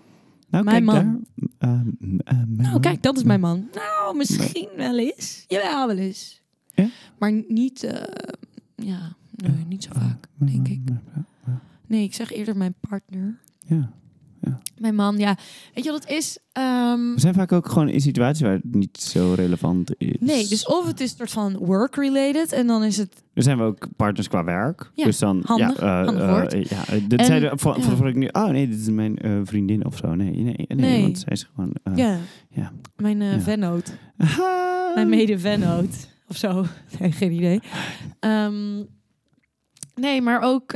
Nou, Mijn kijk man. daar. Eh, m- eh, mijn Nou, man. kijk, dat is mijn man. Nou, misschien wel eens. Jawel, wel eens. Ja? Maar niet, eh, ja, nee, niet zo vaak, denk ik. Nee, ik zeg eerder mijn partner. Ja. Mijn man, ja. Weet je wat het is? Ehm, We zijn vaak ook gewoon in situaties waar het niet zo relevant is. nee, dus of het is een soort van work-related en dan is het... Dan zijn we ook partners qua werk. Ja, dus dan, handig, ja, eh, handig eh, ja, eh, dat En- zeiden voor, ja. voor, voor ik nu, oh nee, dit is mijn vriendin of zo. Nee, nee, nee, Nee. want zij is gewoon. ja, ja. mijn vennoot. Mijn mede-vennoot. Of zo. Nee, geen idee. Ehm, nee, maar ook...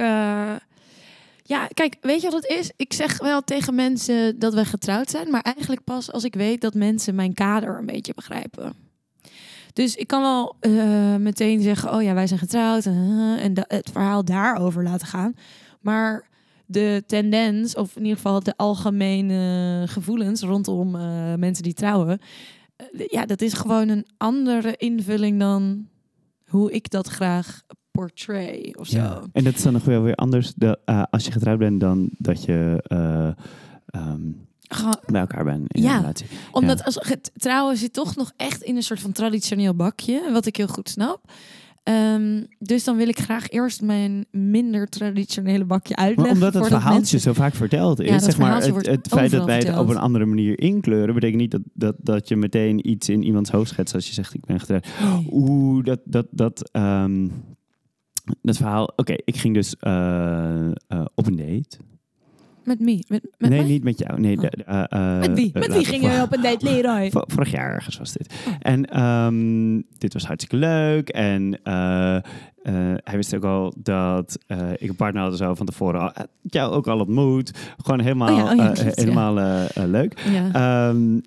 ja, kijk, weet je wat het is? Ik zeg wel tegen mensen dat we getrouwd zijn, maar eigenlijk pas als ik weet dat mensen mijn kader een beetje begrijpen. Dus ik kan wel eh, meteen zeggen, oh ja, wij zijn getrouwd eh, en het verhaal daarover laten gaan. Maar de tendens, of in ieder geval de algemene gevoelens rondom eh, mensen die trouwen, ja, dat is gewoon een andere invulling dan hoe ik dat graag portray of zo. Ja. En dat is dan nog wel weer anders de, eh, als je getrouwd bent dan dat je Gewoon- bij elkaar bent in Ja. relatie. Omdat Ja. als trouwen zit toch nog echt in een soort van traditioneel bakje, wat ik heel goed snap. Ehm, dus dan wil ik graag eerst mijn minder traditionele bakje Maar uitleggen. omdat het verhaaltje mensen- zo vaak verteld is, Ja, zeg maar, het, feit dat wij het verteld. op een andere manier inkleuren, betekent niet dat, dat, dat je meteen iets in iemands hoofd schetst als je zegt ik ben getrouwd. Oeh, dat, dat, dat, ehm, dat verhaal. Oké, ik ging dus eh, eh, op een date. Met wie? Met, met nee, mij? niet met jou. Nee, Oh. de- eh, Met wie? Met wie ging we- je op een date, Leroy? Vo- Vorig jaar ergens was dit. Oh. En ehm, dit was hartstikke leuk. En hij wist ook al dat ik een partner had zo van tevoren. al- jou ook al ontmoet. Gewoon helemaal, Oh ja, oh ja, klopt, ja. helemaal leuk.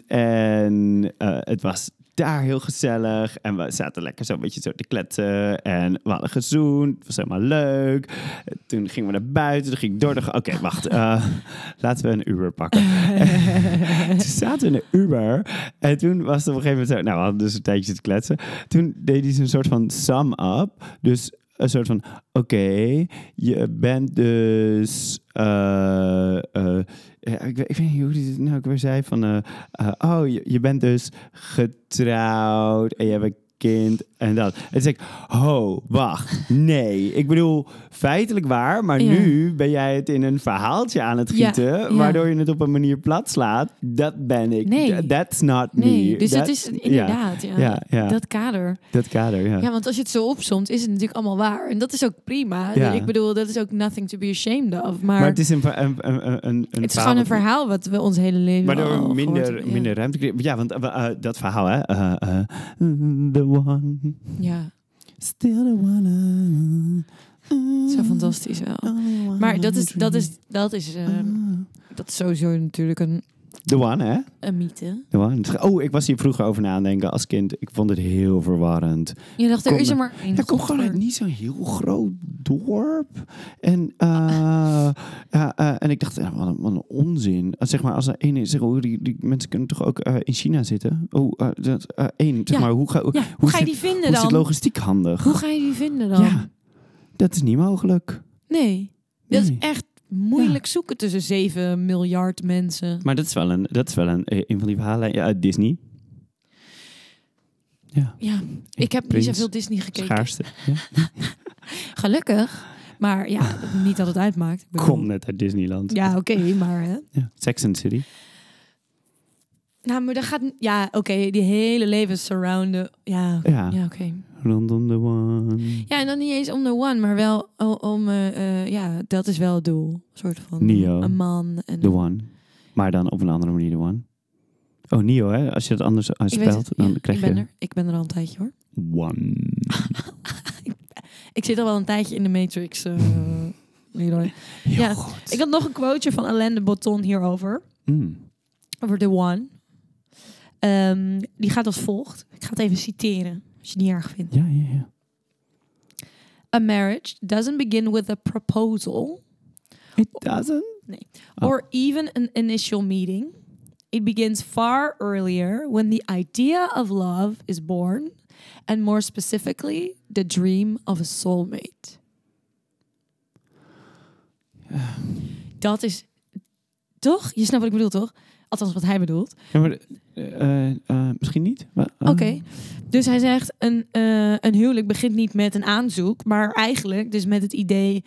En het was daar heel gezellig. En we zaten lekker zo een beetje zo te kletsen. En we hadden gezoend. Het was helemaal leuk. Toen gingen we naar buiten. Toen ging ik door. Oké, wacht. eh, laten we een Uber pakken. toen zaten in de Uber. En toen was het op een gegeven moment zo... Nou, we hadden dus een tijdje zitten kletsen. Toen deed hij zo'n soort van sum-up. Dus een soort van... Oké, je bent dus... eh, ja, ik, weet, ik weet niet hoe hij het nou ook weer zei. Van, eh, eh, oh, je, je bent dus getrouwd en je hebt een kind en dat. En toen zei ik, oh, wacht, nee. Ik bedoel, feitelijk waar, maar Ja. nu ben jij het in een verhaaltje aan het gieten, ja. waardoor je het op een manier plat slaat. Dat ben ik. Nee. That's not nee, me. dus het That- is inderdaad, ja, Ja, ja, dat, dat kader. kader, ja. Ja, want als je het zo opsomt, is het natuurlijk allemaal waar. En dat is ook prima. Ik bedoel, dat is ook nothing to be ashamed of. Maar, maar het is een, een, een, een, het is gewoon een verhaal wat we ons hele leven Waardoor minder, minder ruimte. Ja, want eh, eh, dat verhaal, hè. eh, the one, Ja, still the one. uh, zo fantastisch wel. Maar dat is, dat is, dat is, eh, dat is sowieso natuurlijk een, The one, hè? een mythe. The one. Oh, ik was hier vroeger over nadenken als kind. Ik vond het heel verwarrend. Je dacht, er Kom, is er maar één. Ja, ik kom gewoon uit niet zo'n heel groot dorp. En, eh, en ik dacht, wat, een, wat een onzin. Eh, zeg maar, als er één is, zeg, oh, die, die mensen kunnen toch ook in China zitten? Oh, dat, één. Zeg Ja. maar, hoe, ga, Ja, hoe hoe ga je die vinden hoe is het dan? logistiek handig? Hoe ga je die vinden dan? Ja, dat is niet mogelijk. Nee, dat is echt moeilijk zoeken tussen 7 miljard mensen. Maar dat is wel een, dat is wel een, eh, een van die verhalen. Ja, uit Disney. Ja, Ja, ik heb niet zoveel Disney gekeken. schaarste. Ja. Gelukkig. Maar ja, niet dat het uitmaakt. Ik Kom net uit Disneyland. Ja, oké, maar hè. Ja. Sex and the City. Nou, maar dat gaat... Ja, oké, die hele leven surrounden. Ja, Ja, ja oké. rondom the one. Ja, en dan niet eens om de one, maar wel om... eh, eh, ja, dat is wel het doel. Een soort van Neo. een man. En The one. Maar dan op een andere manier the one. Oh, Neo, hè? Als je het anders Ik weet spelt, het, dan ja, krijg ik ben je er. Ik ben er al een tijdje hoor. one. Ik zit al wel een tijdje in de Matrix. eh, Ja. Ik had nog een quoteje van Alain de Botton hierover. Mm. Over The One. Ehm, die gaat als volgt. Ik ga het even citeren, als je het niet erg vindt. Ja, ja, ja. A marriage doesn't begin with a proposal It doesn't. Oh. or even an initial meeting. It begins far earlier when the idea of love is born, and more specifically, the dream of a soulmate. Dat is toch? Je snapt wat ik bedoel, toch? Althans, wat hij bedoelt. Ja, maar, eh, eh, misschien niet. Eh, Oké. Dus hij zegt: een, een huwelijk begint niet met een aanzoek, maar eigenlijk dus met het idee.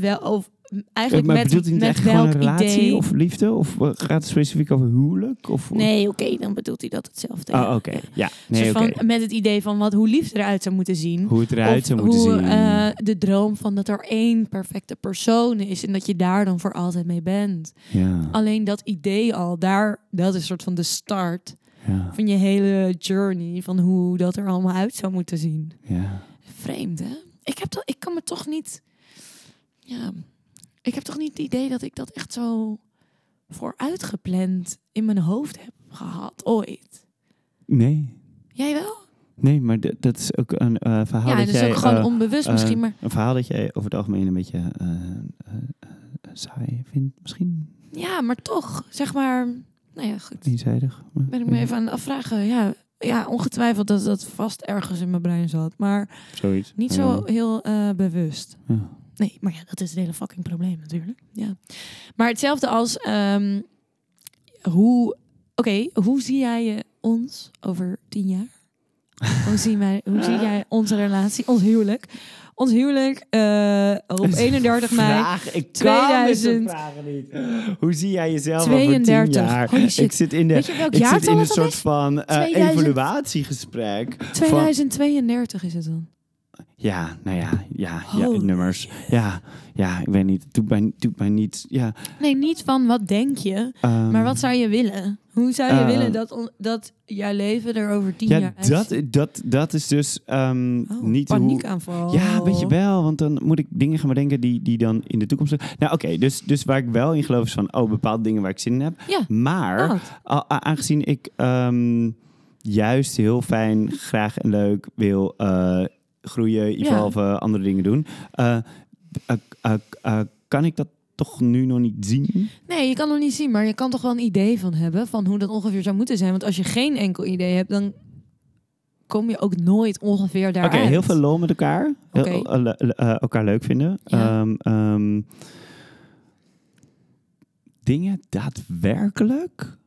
Wel, of eigenlijk maar met, bedoelt hij niet met echt gewoon welk een relatie idee. of liefde? Of eh, gaat het specifiek over huwelijk? Of, Nee, oké, dan bedoelt hij dat hetzelfde. Oh, oké. Ja. Nee, van, met het idee van wat, hoe liefde eruit zou moeten zien. Hoe het eruit Of zou moeten hoe, zien. eh, de droom van dat er één perfecte persoon is en dat je daar dan voor altijd mee bent. ja, Alleen dat idee al, daar, dat is een soort van de start ja, van je hele journey van hoe dat er allemaal uit zou moeten zien. ja. Vreemd, hè? Ik, heb toch, ik kan me toch niet. Ja, ik heb toch niet het idee dat ik dat echt zo vooruitgepland in mijn hoofd heb gehad ooit. Nee. Jij wel? Nee, maar dat is ook een eh, verhaal ja, dat dat is jij... ook gewoon eh, onbewust eh, misschien, maar Een verhaal dat jij over het algemeen een beetje saai vindt, misschien ja, maar toch, zeg maar. Nou ja, goed. eenzijdig. maar- Ben ik me even aan het afvragen. Ja, ja, ongetwijfeld dat dat vast ergens in mijn brein zat, maar Zoiets. niet Ja. zo heel bewust. Ja. Nee, maar ja, dat is het hele fucking probleem natuurlijk. Ja. Maar hetzelfde als ehm, hoe. Oké, hoe zie jij je ons over tien jaar? Hoe, zien wij, hoe zie jij onze relatie, ons huwelijk? Ons huwelijk eh, op 31 mei. Vraag, ik 2000. kan vragen niet. Hoe zie jij jezelf over 32. tien jaar? Holy shit. Ik zit in, de, Weet je welk ik zit in een soort is? van eh, 2000. evaluatiegesprek. Van, 2032 is het dan. Ja, nou ja, ja, ja Holy nummers. Ja, ja, ik weet niet. Doet mij, doet mij niet. Ja, Nee, niet van wat denk je, ehm, maar wat zou je willen? Hoe zou je Eh, willen dat, dat jouw leven er over tien Ja, jaar dat, uitziet? dat, dat is dus ehm, Oh, niet hoe... paniekaanval. Ja, weet je wel, want dan moet ik dingen gaan bedenken die, die dan in de toekomst... Nou oké, dus, dus waar ik wel in geloof is van, oh, bepaalde dingen waar ik zin in heb. Ja. Maar, Oh, a- a- aangezien ik ehm, juist heel fijn, graag en leuk wil eh, groeien, Ja. evolven, andere dingen doen... eh, eh, eh, kan ik dat toch nu nog niet zien? Nee, je kan nog niet zien, maar je kan toch wel een idee van hebben van hoe dat ongeveer zou moeten zijn. Want als je geen enkel idee hebt, dan kom je ook nooit ongeveer Oké, daaruit. heel veel lol met elkaar. Heel- Oké. elkaar leuk vinden. Ja. Ehm, ehm, dingen daadwerkelijk.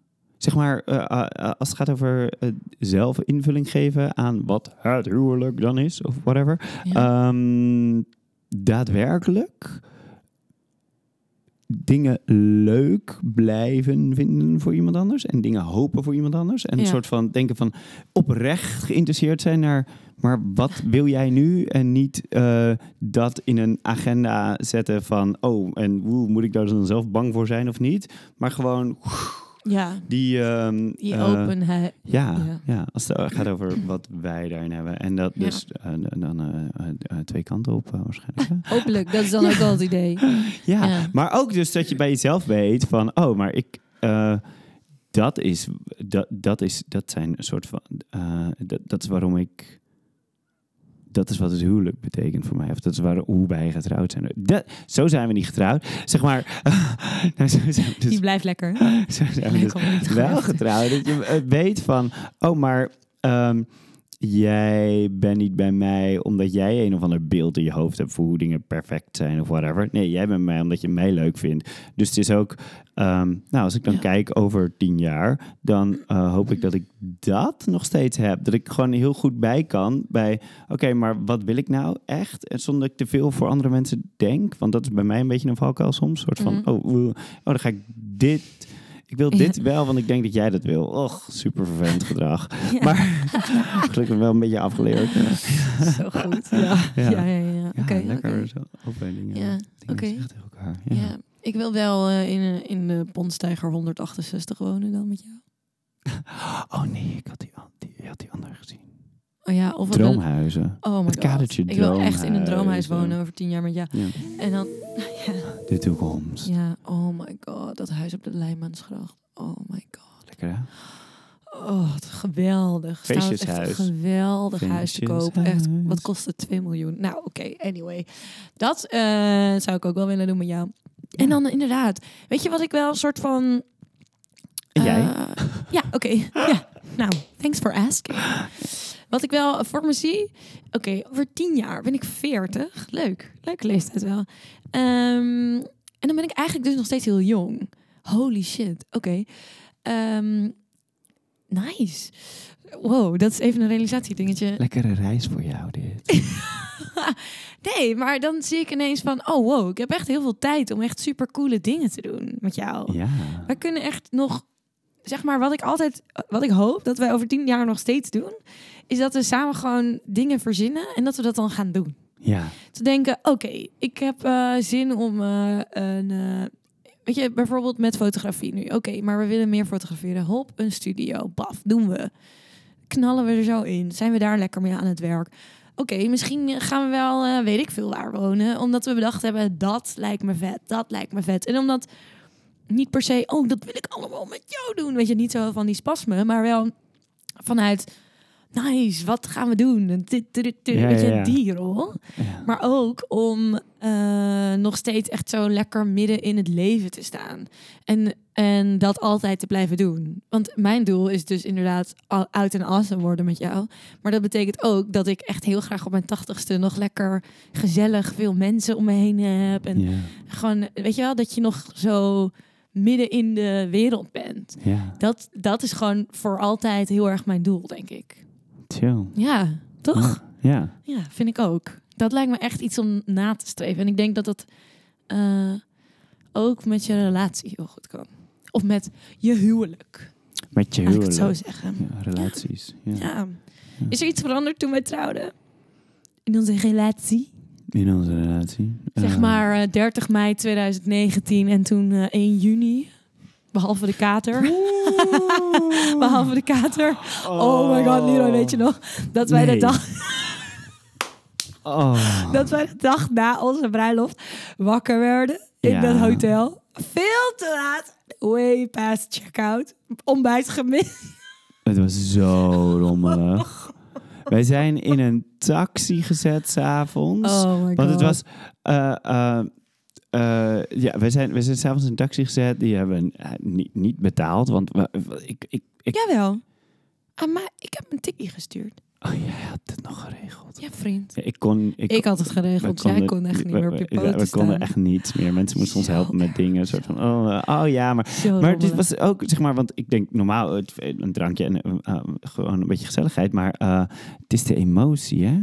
Zeg maar, eh, eh, eh, als het gaat over zelf invulling geven aan wat het huwelijk dan is, of whatever. Ja. Ehm, daadwerkelijk dingen leuk blijven vinden voor iemand anders. En dingen hopen voor iemand anders. En een soort van denken van oprecht geïnteresseerd zijn naar... maar wat wil jij nu? En niet dat in een agenda zetten van... oh, en woe, moet ik daar dan zelf bang voor zijn of niet? Maar gewoon ja, die... ehm, die eh, openheid. ja, Ja. ja. als het gaat over wat wij daarin hebben. En dat Ja. dus eh, dan eh, twee kanten op waarschijnlijk. Hopelijk, dat is dan ook wel het idee. ja. Maar ook dus dat je bij jezelf weet van... oh, maar ik... dat is, dat, dat is, dat zijn een soort van, dat, dat is waarom ik, dat is wat het huwelijk betekent voor mij. Of dat is waar, hoe wij getrouwd zijn. Dat, zo zijn we niet getrouwd. Zeg maar, nou, zo zijn we dus Die blijft lekker. zo zijn we dus wel getrouwd. Dat je eh, weet van, oh, maar ehm, jij bent niet bij mij omdat jij een of ander beeld in je hoofd hebt voor hoe dingen perfect zijn of whatever. Nee, jij bent bij mij omdat je mij leuk vindt. Dus het is ook, ehm, nou, als ik dan Ja. kijk over tien jaar, dan eh, hoop ik dat ik dat nog steeds heb. Dat ik gewoon heel goed bij kan bij, oké, maar wat wil ik nou echt? En zonder dat ik te veel voor andere mensen denk, want dat is bij mij een beetje een valkuil soms. Een soort van, Mhm. oh, oh, dan ga ik dit ik wil dit wel, want ik denk dat jij dat wil. Och, super vervelend gedrag. Ja. Maar gelukkig wel een beetje afgeleerd. Zo goed. Ja, ja, ja. Oké, lekker zo open dingen. Ja, oké. elkaar. Ja. Ja. ik wil wel eh, in, eh, in de Pondstijger 168 wonen dan met jou. Oh nee, ik had die, die, had die andere gezien. Oh ja, of Droomhuizen. Oh my Het god. kadertje Ik wil echt in een droomhuis wonen over tien jaar met jou. Ja. En dan, ja, De toekomst. ja, oh my god, dat huis op de Leijmansgracht. Oh my god. Lekker hè? Oh, wat geweldig. Staat echt een Feestjeshuis. geweldig huis te kopen. Echt, Feestjeshuis. wat kost het? 2 miljoen. Nou, oké, anyway. Dat eh, zou ik ook wel willen doen met jou. En dan inderdaad, weet je wat ik wel een soort van... Jij? eh, ja, oké. ja, nou, thanks for asking. Wat ik wel voor me zie... Oké, over tien jaar ben ik 40. Leuk. Leuke leeftijd wel. Ehm, en dan ben ik eigenlijk dus nog steeds heel jong. Holy shit. Oké. Ehm, nice. Wow, dat is even een realisatiedingetje. Lekkere reis voor jou dit. Nee, maar dan zie ik ineens van... Oh, wow, ik heb echt heel veel tijd om echt super coole dingen te doen met jou. Ja. Wij kunnen echt nog... Zeg maar, wat ik altijd... Wat ik hoop dat wij over tien jaar nog steeds doen... Is dat we samen gewoon dingen verzinnen en dat we dat dan gaan doen. Ja. te denken, oké, ik heb eh, zin om eh, een... eh, weet je, bijvoorbeeld met fotografie nu. Oké, maar we willen meer fotograferen. Hop, een studio. Baf, doen we. Knallen we er zo in. Zijn we daar lekker mee aan het werk? Oké, misschien gaan we wel, weet ik veel, waar wonen. Omdat we bedacht hebben, dat lijkt me vet. Dat lijkt me vet. En omdat niet per se, oh, dat wil ik allemaal met jou doen. Weet je, niet zo van die spasmen, maar wel vanuit... Nice, wat gaan we doen? En dit, dit, dit, Ja, ja, ja. die rol. Maar ook om eh, nog steeds echt zo lekker midden in het leven te staan. En, en dat altijd te blijven doen. Want mijn doel is dus inderdaad al- oud en awesome worden met jou. Maar dat betekent ook dat ik echt heel graag op mijn tachtigste nog lekker gezellig veel mensen om me heen heb. En gewoon, weet je wel, dat je nog zo midden in de wereld bent. Ja. Dat, dat is gewoon voor altijd heel erg mijn doel, denk ik. Chill. Ja, toch? Ja. ja. Ja, vind ik ook. Dat lijkt me echt iets om na te streven. En ik denk dat dat eh, ook met je relatie heel goed kan. Of met je huwelijk, Met je laat ik het huwelijk. zo zeggen. Ja, relaties. Ja. Ja. Is er iets veranderd toen wij trouwden? In onze relatie? In onze relatie. Zeg Eh, maar eh, 30 mei 2019 en toen eh 1 juni. Behalve de kater. Behalve de kater. Oh my god, Leroy, weet je nog? Dat wij, de, dag, Oh. dat wij de dag na onze bruiloft wakker werden in Ja. dat hotel. Veel te laat. Way past checkout. Ontbijt gemist. Het was zo rommelig. Wij zijn in een taxi gezet s'avonds. Oh my god. Want het was... eh, eh, eh, ja, wij zijn, wij zijn s'avonds in een taxi gezet. Die hebben eh, niet, niet betaald. Want we, ik, ik, ik, Jawel. Ah, maar ik heb een tikkie gestuurd. oh, jij had het nog geregeld. Ja, vriend. Ja, ik kon... Ik, Ik had het geregeld. Jij kon echt niet we- meer op je we- poten We konden staan. echt niets meer. Mensen moesten ons helpen met dingen. Soort van, oh, eh, oh ja, maar Zo Maar het was ook, zeg maar, want ik denk normaal een drankje en gewoon een beetje gezelligheid, maar het is de emotie, hè?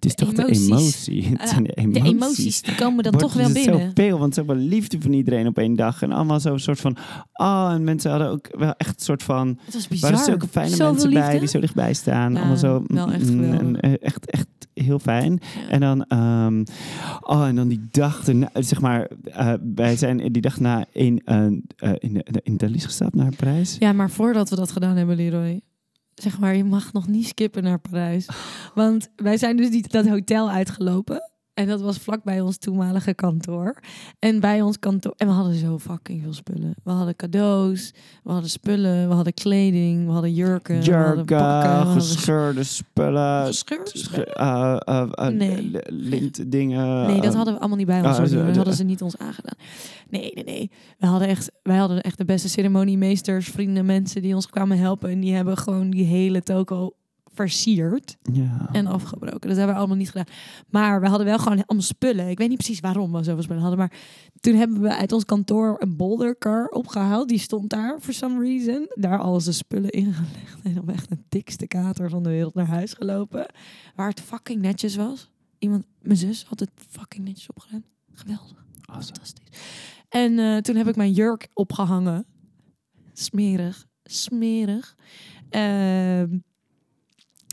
Het is toch emoties. de emotie. Het Ah, zijn de emoties. De emoties die komen dan Wordt toch wel het binnen. zoveel, want zoveel liefde van iedereen op één dag. En allemaal zo'n soort van, oh, en mensen hadden ook wel echt een soort van, Het was er bizar. waren zulke fijne Zoveel mensen bij die zo dichtbij staan. Ja, allemaal zo, wel echt mm, en, eh, echt, echt heel fijn. Ja. En dan, ehm, oh, en dan die dag erna, zeg maar, eh, wij zijn die dag na in, eh, in, de, in Thalys gestapt naar Parijs. Ja, maar voordat we dat gedaan hebben, Leroy. Zeg maar, je mag nog niet skippen naar Parijs. Want wij zijn dus niet dat hotel uitgelopen. En dat was vlakbij ons toenmalige kantoor. En bij ons kantoor... En we hadden zo fucking veel spullen. We hadden cadeaus, we hadden spullen, we hadden kleding, we hadden jurken, we hadden pakken. we Jurken, hadden gescheurde spullen, gescheurd sch- spullen. eh, eh, Nee. l- lintdingen. Nee, dat hadden we allemaal niet bij ons. zo, Dat de- hadden ze niet ons aangedaan. Nee, nee, nee. We hadden echt, wij hadden echt de beste ceremoniemeesters, vrienden, mensen die ons kwamen helpen. En die hebben gewoon die hele toko versierd Ja. en afgebroken. Dat hebben we allemaal niet gedaan. Maar we hadden wel gewoon allemaal spullen. Ik weet niet precies waarom we zoveel spullen hadden. Maar toen hebben we uit ons kantoor een boldercar opgehaald. Die stond daar for some reason. Daar al onze spullen ingelegd. En dan echt de dikste kater van de wereld naar huis gelopen. Waar het fucking netjes was. Iemand, mijn zus had het fucking netjes opgeruimd. Geweldig. Awesome. Fantastisch. En eh, toen heb ik mijn jurk opgehangen. Smerig. Smerig. Ehm,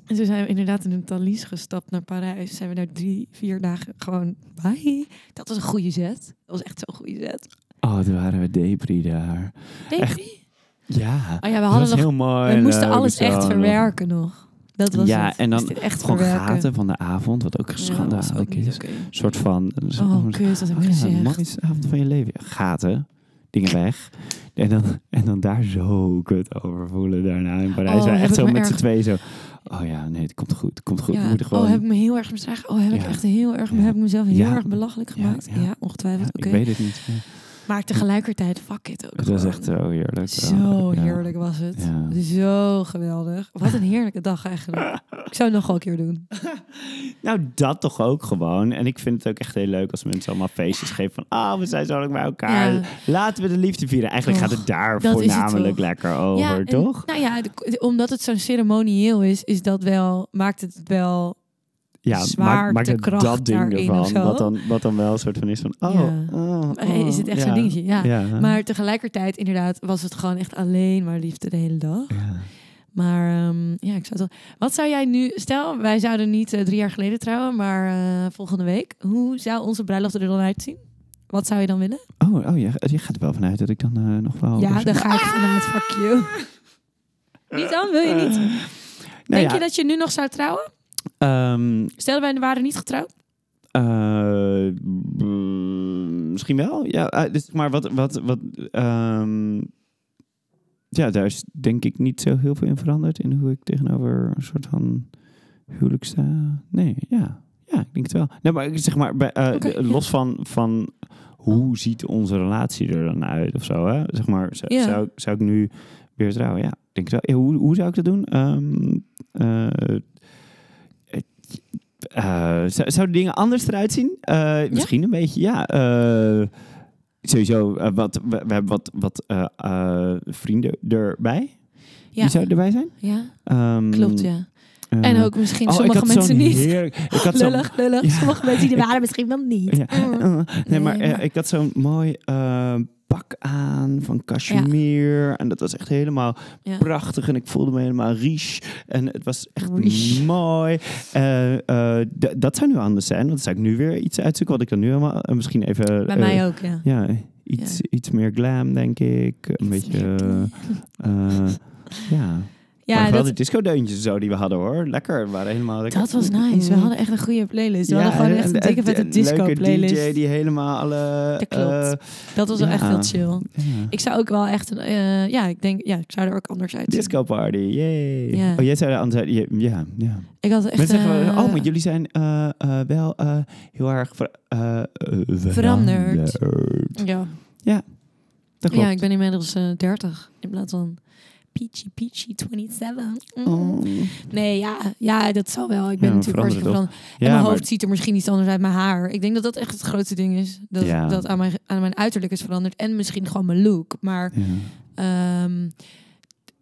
en toen zijn we inderdaad in een Thalys gestapt naar Parijs. Zijn we daar drie, vier dagen gewoon bij. Dat was een goede zet. Dat was echt zo'n goede zet. Oh, toen waren we depri daar. Depri? Ja. Oh ja, we hadden nog... heel mooi. We en moesten alles zo. echt verwerken nog. Dat was Ja, het. en dan echt Gewoon verwerken? gaten van de avond, wat ook Ja, schandalig ook niet is. Een soort van... Oh, kut, dat heb Oh ik ja, gezegd. de mooiste avond van je leven. Ja, Gaten, dingen weg. En dan, en dan daar zo kut over voelen daarna in Parijs. Oh, echt zo me met z'n tweeën zo... Oh ja, nee, het komt goed, het komt goed. Ja. moeten gewoon... Oh, heb ik me heel erg misdragen? Oh, heb ik echt heel erg... Heb ik mezelf heel erg belachelijk gemaakt? Ja, ongetwijfeld. Oké. Ik weet het niet. Maar tegelijkertijd, fuck it ook Het was echt zo heerlijk. Zo Ja. heerlijk was het. Ja. Zo geweldig. Wat een heerlijke dag eigenlijk. Ik zou het nog wel een keer doen. Nou, dat toch ook gewoon. En ik vind het ook echt heel leuk als mensen allemaal feestjes geven van... Ah, we zijn zo lang bij elkaar. Ja. Laten we de liefde vieren. Eigenlijk gaat het daar het voornamelijk toch. lekker over, en- toch? Nou ja, de- de- omdat het zo'n ceremonieel is, is dat wel, maakt het wel... Ja, maak, dat ding ervan. Wat dan, wat dan wel een soort van is van... Oh, Ja. oh, Eh, is het echt oh, zo'n ja. dingetje? Ja. Ja. Maar tegelijkertijd, inderdaad, was het gewoon echt alleen maar liefde de hele dag. Ja. Maar ehm, ja, ik zou wel... Wat zou jij nu... Stel, wij zouden niet eh, drie jaar geleden trouwen, maar eh, volgende week. Hoe zou onze bruiloft er dan uitzien? Wat zou je dan willen? Oh, oh je, je gaat er wel vanuit dat ik dan nog wel... ja, daar ga ik vanuit. Fuck you. niet dan? Wil je niet? Nou Denk ja, je dat je nu nog zou trouwen? Ehm, Stel, wij waren niet getrouwd. Eh, mm, misschien wel. Ja, eh, dus, maar wat. wat, wat ehm, ja, daar is denk ik niet zo heel veel in veranderd. In hoe ik tegenover een soort van huwelijk sta. Nee, ja. Ja, ik denk het wel. Nee, maar ik zeg maar, bij, eh, ja. los van, van hoe ziet onze relatie er dan uit of zo, hè? Zeg maar, zou, Ja. zou, zou ik nu weer trouwen? Ja, ik denk het wel. Hoe, hoe zou ik dat doen? Ehm eh, zou, zouden dingen anders eruit zien? Eh, Misschien een beetje, ja. Eh, sowieso, wat, we, we hebben wat, wat vrienden erbij. Ja, Die zouden erbij zijn. ja Ehm, klopt, ja. En ook misschien oh, sommige mensen niet. heerlijk- ik had lullig, lullig. Ja. Sommige mensen die er waren misschien wel niet. Ja. Mm. Uh, nee, maar, eh, maar- ik had zo'n mooi eh, pak aan van cashmere. En dat was echt helemaal prachtig. En ik voelde me helemaal riche. En het was echt Riche. mooi. Eh, dat zou nu anders zijn. Want dan zou ik nu weer iets uitzoeken wat ik dan nu helemaal... misschien even... Bij mij ook, ja. Ja, iets, iets meer glam, denk ik. Een beetje... ja. Ja, maar wel dat, de disco-deuntjes zo die we hadden, hoor. Lekker. We waren helemaal... lekker- dat was nice. We hadden echt een goede playlist. We hadden gewoon echt een en- dikke vette disco leuke playlist. DJ die helemaal alle... Dat klopt. eh, Dat was wel ja. echt heel chill. ja. Ik zou ook wel echt een... eh, ja, ik denk... Ja, ik zou er ook anders uit Disco party, yay. Ja. Oh, jij zei de andere ja, ja, ja. Ik had echt... Mensen zeggen, eh, oh, maar jullie zijn wel heel erg ver, Veranderd. veranderd. Ja. Dat klopt. ja, ik ben inmiddels eh 30 in plaats van peachy peachy 27. Mm. Oh. Nee, ja, ja, dat zal wel. Ik ben Ja, natuurlijk hartstikke. Ja, en mijn maar- hoofd ziet er misschien iets anders uit. Mijn haar. Ik denk dat dat echt het grootste ding is. Dat, Ja. dat aan, mijn, aan mijn uiterlijk is veranderd. En misschien gewoon mijn look. Maar ehm,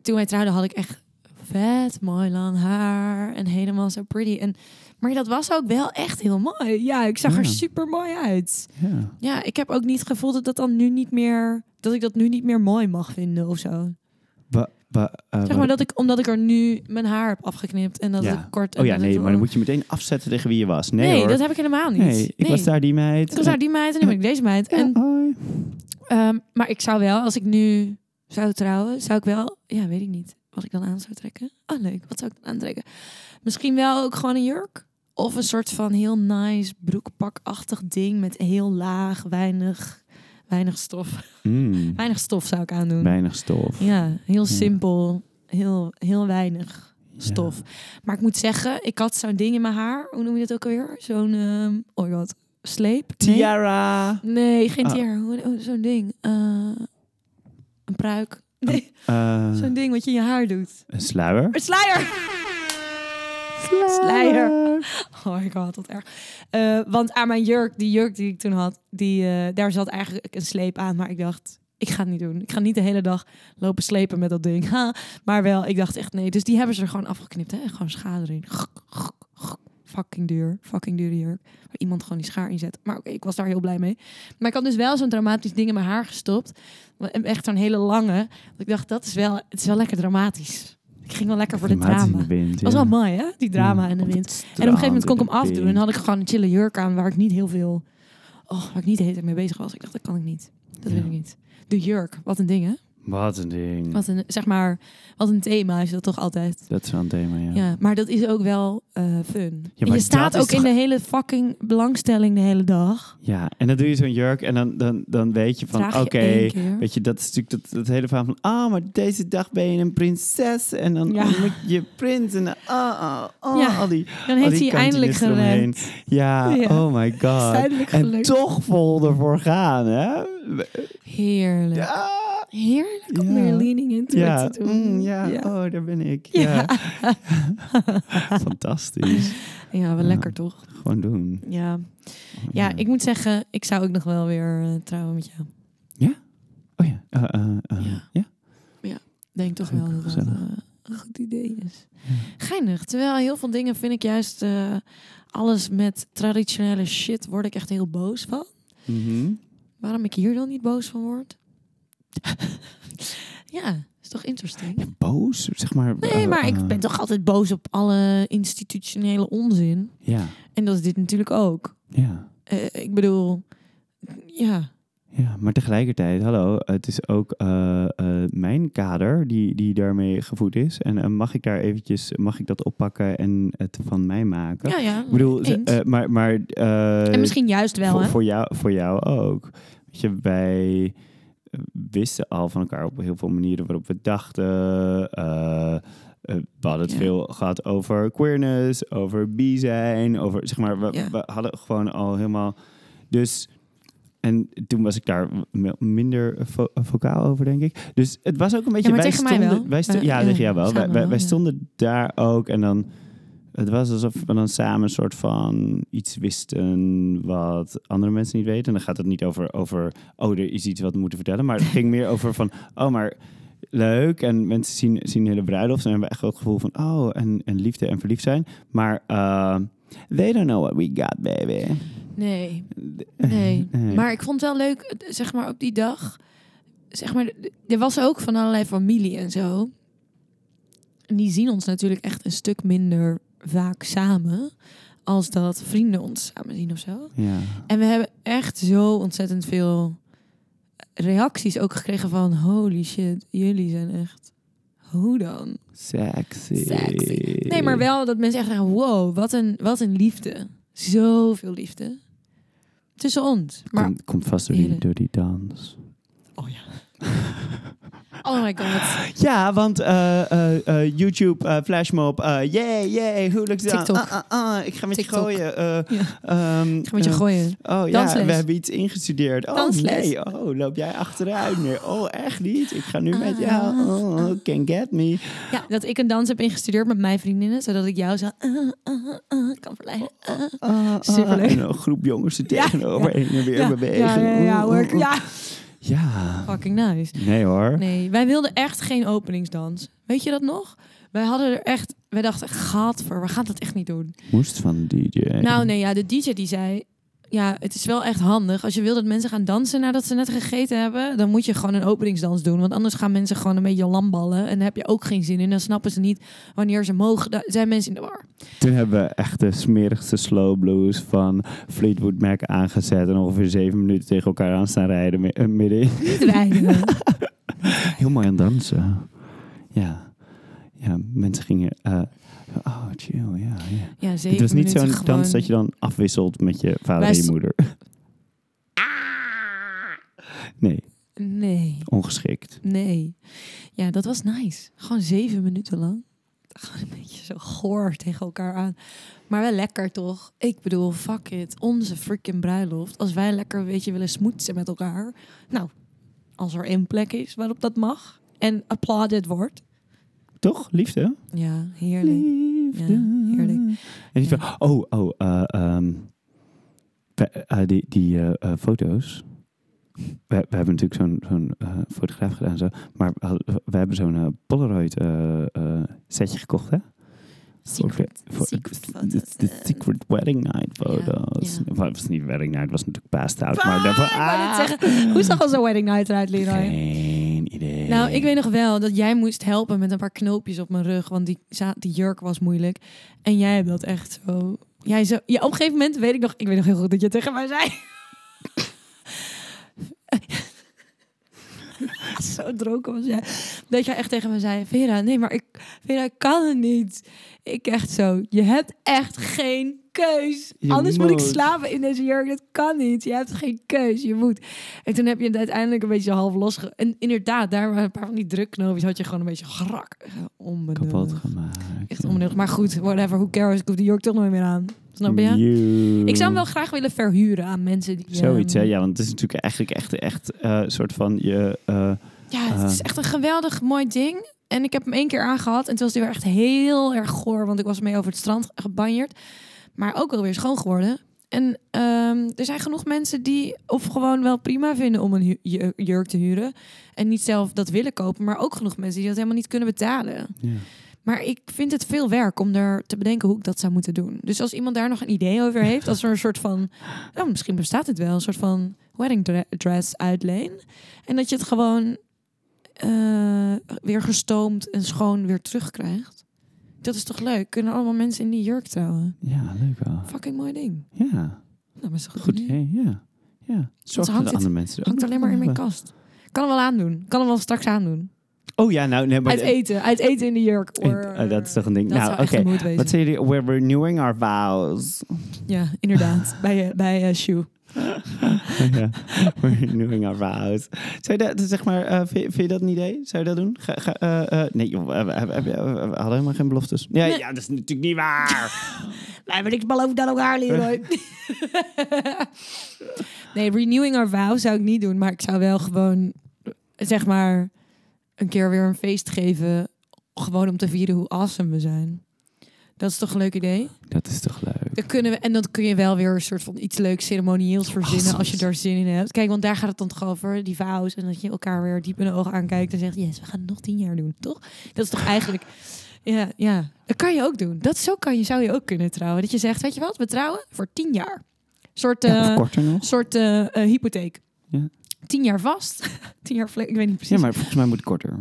toen wij trouwden had ik echt vet mooi lang haar. En helemaal zo pretty. En, maar dat was ook wel echt heel mooi. Ja, ik zag er super mooi uit. Ja. Ja, ik heb ook niet gevoeld dat dat dan nu niet meer... Dat ik dat nu niet meer mooi mag vinden of zo. Eh, Zeg maar dat ik, omdat ik er nu mijn haar heb afgeknipt. En dat Ja. het kort... Oh ja, nee, maar dan moet je meteen afzetten tegen wie je was. Nee, Nee, hoor. dat heb ik helemaal niet. nee, ik was daar die meid. Ik was daar die meid en nu ben ik deze meid. Ja, En, hoi. ehm, maar ik zou wel, als ik nu zou trouwen, zou ik wel... Ja, weet ik niet. Wat ik dan aan zou trekken. Oh, leuk. Wat zou ik dan aantrekken? Misschien wel ook gewoon een jurk. Of een soort van heel nice broekpakachtig ding met heel laag, weinig, weinig stof. Mm, Weinig stof zou ik aandoen. weinig stof. Ja, heel simpel. Heel, heel weinig stof. Maar ik moet zeggen, ik had zo'n ding in mijn haar. Hoe noem je dat ook alweer? Zo'n, ehm oh god, sleep? Nee. Tiara. Nee, geen Ah. tiara. Hoe- Zo'n ding. Eh, een pruik. Nee, Eh, zo'n ding wat je in je haar doet. een sluier. Een sluier! Sluier. Oh my god, wat erg. Eh, want aan mijn jurk, die jurk die ik toen had, die, eh, daar zat eigenlijk een sleep aan. Maar ik dacht, ik ga het niet doen. Ik ga niet de hele dag lopen slepen met dat ding. Ha. Maar wel, ik dacht echt nee. Dus die hebben ze er gewoon afgeknipt. Hè? Gewoon schade erin. Fucking duur. Fucking dure jurk. Waar iemand gewoon die schaar in zet. Maar oké, ik was daar heel blij mee. Maar ik had dus wel zo'n dramatisch ding in mijn haar gestopt. Echt zo'n hele lange. Ik dacht, dat is wel, het is wel lekker dramatisch. Ik ging wel lekker voor de drama. de wind, was wel mooi, hè? Die drama Ja, en de wind. En op een gegeven moment kon ik hem afdoen. En had ik gewoon een chille jurk aan waar ik niet heel veel... Oh, waar ik niet de hele tijd mee bezig was. Ik dacht, dat kan ik niet. Dat wil ik niet. De jurk, wat een ding, hè? Wat een ding. Wat een, zeg maar, wat een thema is dat toch altijd. Dat is wel een thema, ja. Ja, maar dat is ook wel eh, fun. Ja, En maar je staat ook in de hele fucking belangstelling de hele dag. Ja, en dan doe je zo'n jurk en dan, dan, dan weet je van, oké, weet je, dat is natuurlijk dat, dat hele verhaal van, ah, maar deze dag ben je een prinses en dan Ja. moet je prins en dan, ah, ah, ah, Ja. al die, Dan heeft hij eindelijk gered. Ja, oh my god. En toch vol ervoor gaan, hè? Heerlijk. Ja, Heerlijk om Ja. weer leaning into ja, it te doen. mm, ja. oh, daar ben ik. Ja. Fantastisch. Ja, wel Ja. lekker toch? Gewoon doen. Ja. ja, ik moet zeggen, ik zou ook nog wel weer eh, trouwen met jou. Oh ja. eh, eh, Ja. ja. Denk toch wel dat gezellig. een goed idee is. Geinig. Terwijl heel veel dingen vind ik juist alles met traditionele shit word ik echt heel boos van. Mhm. Waarom ik hier dan niet boos van word? ja, is toch interesting? Ja, boos, zeg maar. Nee, eh, maar eh, ik ben toch altijd boos op alle institutionele onzin. Ja, En dat is dit natuurlijk ook. ja. Eh, ik bedoel, ja. Ja, maar tegelijkertijd, hallo, het is ook eh, eh, mijn kader die, die daarmee gevoed is. En eh, mag ik daar eventjes, mag ik dat oppakken en het van mij maken? Ja, ja. Ik bedoel, eh, maar, maar eh, en misschien juist wel, voor, hè? voor, jou, voor jou ook. Weet je, wij eh, wisten al van elkaar op heel veel manieren waarop we dachten. eh, we hadden het Ja. veel gehad over queerness, over bi zijn, over zeg maar, we, Ja. we hadden gewoon al helemaal. Dus en toen was ik daar minder vo- vocaal over, denk ik. Dus het was ook een beetje. maar wij tegen mij stonden, wel. Wij ja, tegen jou wel. Wij, samen wij, wel, wij ja. stonden daar ook en dan. Het was alsof we dan samen een soort van iets wisten wat andere mensen niet weten. En dan gaat het niet over, over oh, er is iets wat we moeten vertellen. Maar het ging meer over van, oh, maar leuk. En mensen zien, zien hele bruiloft en hebben echt wel het gevoel van, oh, en, en liefde en verliefd zijn. Maar uh, they don't know what we got, baby. Nee, nee. Maar ik vond het wel leuk, eh, zeg maar, op die dag. Zeg maar, er was ook van allerlei familie en zo. En die zien ons natuurlijk echt een stuk minder vaak samen. Als dat vrienden ons samen zien of zo. Ja. En we hebben echt zo ontzettend veel reacties ook gekregen van... Holy shit, jullie zijn echt... Hoe dan? Sexy. Sexy. Nee, maar wel dat mensen echt zeggen... Wow, wat een, wat een liefde. Zoveel liefde. Tussen ons. Maar, Komt, komt vast door die, door die dans. oh ja. oh my god. Ja, want eh, eh, YouTube, Flashmob, yeah, yeah, hoe lukt dan? TikTok. Ah, ah, ah, ik ga met je gooien. Ja. ehm, Ik ga met je gooien. Oh ja, we hebben iets ingestudeerd. Oh Dansles. nee, oh, loop jij achteruit nu? Oh, echt niet? Ik ga nu met jou. Oh, can get me. Ja, dat ik een dans heb ingestudeerd met mijn vriendinnen. Zodat ik jou zo uh, uh, uh, kan verleiden. Uh. Ah, ah, Superleuk. En een groep jongens er Ja, tegenover heen en weer Ja, bewegen. ja, ja, ja, fucking nice. Nee hoor. Nee, wij wilden echt geen openingsdans. Weet je dat nog? Wij hadden er echt... Wij dachten, gadver, we gaan dat echt niet doen. Moest van de DJ. Nou nee, ja, de DJ die zei... Ja, het is wel echt handig. Als je wil dat mensen gaan dansen nadat ze net gegeten hebben... dan moet je gewoon een openingsdans doen. Want anders gaan mensen gewoon een beetje lamballen. En daar heb je ook geen zin in. Dan snappen ze niet wanneer ze mogen. Daar zijn mensen in de war. Toen hebben we echt de smerigste slow blues van Fleetwood Mac aangezet. En ongeveer zeven minuten tegen elkaar aan staan rijden eh, middenin. Niet rijden. Heel mooi aan dansen. Ja. Ja, mensen gingen... eh, oh, chill, ja. ja. Ja, zeker. Het was niet zo'n gewoon... dans dat je dan afwisselt met je vader Wij en je moeder. Nee, Nee, ongeschikt. nee. Ja, dat was nice. Gewoon zeven minuten lang. Gewoon een beetje zo goor tegen elkaar aan. Maar wel lekker toch? Ik bedoel, fuck it. Onze freaking bruiloft. Als wij lekker een beetje willen smoetsen met elkaar. Nou, als er één plek is waarop dat mag. En applauded wordt. Toch? Liefde? Ja, heerlijk. Liefde. Ja, heerlijk. En die van, oh, oh, eh, ehm, we- eh, die, die eh, foto's. We, we hebben natuurlijk zo'n zo'n fotograaf gedaan, zo, maar we, we hebben zo'n Polaroid setje gekocht, hè? Secret, Voor- secret de- foto's. De, de secret wedding night foto's. ja. Of, Het was niet wedding night, het was natuurlijk past out. Ah, maar daarvoor, ah, zeggen, hoe zag onze wedding night eruit, Leroy? Geen idee. Nou, ik weet nog wel dat jij moest helpen met een paar knoopjes op mijn rug, want die, die jurk was moeilijk. En jij hebt dat echt zo. Jij zo. Ja, op een gegeven moment weet ik nog, ik weet nog heel goed dat je tegen mij zei. zo dronken was jij. Dat jij echt tegen me zei, Vera, nee, maar ik, Vera, ik kan het niet. Ik echt zo, je hebt echt geen keus. Je Anders moet ik slapen in deze jurk. Dat kan niet. Je hebt geen keus. Je moet. En toen heb je het uiteindelijk een beetje half losge... En inderdaad, daar waren een paar van die drukknoopjes. Had je gewoon een beetje grak. eh, Onbenullig. Kapot gemaakt. Echt onbenullig. Maar goed, whatever. Who cares? Ik hoef die jurk toch nooit meer aan. Snap je? You. Ik zou hem wel graag willen verhuren aan mensen die... Zoiets, hè? ehm, Ja, want het is natuurlijk eigenlijk echt, echt eh, een soort van je... eh, Ja, het is echt een geweldig mooi ding. En ik heb hem één keer aangehad. En toen was hij weer echt heel erg goor. Want ik was mee over het strand gebanjerd. Maar ook wel weer schoon geworden. En ehm, er zijn genoeg mensen die of gewoon wel prima vinden om een jurk te huren. En niet zelf dat willen kopen. Maar ook genoeg mensen die dat helemaal niet kunnen betalen. ja. Maar ik vind het veel werk om er te bedenken hoe ik dat zou moeten doen. Dus als iemand daar nog een idee over heeft, als er een soort van, nou, misschien bestaat het wel, een soort van wedding dre- dress uitleen. En dat je het gewoon eh, weer gestoomd en schoon weer terugkrijgt. Dat is toch leuk? Kunnen allemaal mensen in die jurk trouwen? ja, leuk wel. Fucking mooi ding. Ja, Nou, is goed, goed idee. Ja, ja. Zorg hangt dat het- andere mensen er Hangt alleen maar in mijn kast. Kan hem wel aandoen. Kan hem wel straks aandoen. Oh ja, nou, nee, maar... Uit eten. Uit eten in de jurk. Eh, dat is toch een ding. Dat Nou, oké. Wat jullie? We're renewing our vows. Ja, inderdaad. bij eh, bij eh, Shoe. Ja, renewing our vows. Zou je dat, zeg maar, eh, vind, vind je dat een idee? Zou je dat doen? Ga, ga, eh, eh, nee, joh, we, we- we- we- we hadden helemaal geen beloftes. Ja, Nee. ja, dat is natuurlijk niet waar. Wij hebben niks beloofd aan elkaar, Leroy. nee, renewing our vow zou ik niet doen. Maar ik zou wel gewoon, zeg maar, een keer weer een feest geven. Gewoon om te vieren hoe awesome we zijn. Dat is toch een leuk idee? dat is toch leuk? Dan kunnen we, en dan kun je wel weer een soort van iets leuks ceremonieels verzinnen als je daar zin in hebt. Kijk, want daar gaat het dan toch over, die vows. En dat je elkaar weer diep in de ogen aankijkt en zegt, yes, we gaan het nog tien jaar doen, toch? Dat is toch eigenlijk, ja, ja. Dat kan je ook doen. Dat zo kan je, zou je ook kunnen trouwen. Dat je zegt, weet je wat, we trouwen voor tien jaar. Soort, Ja, eh, soort eh, eh, hypotheek. Ja. Tien jaar vast. tien jaar ik weet niet precies. Ja, maar volgens mij moet het korter.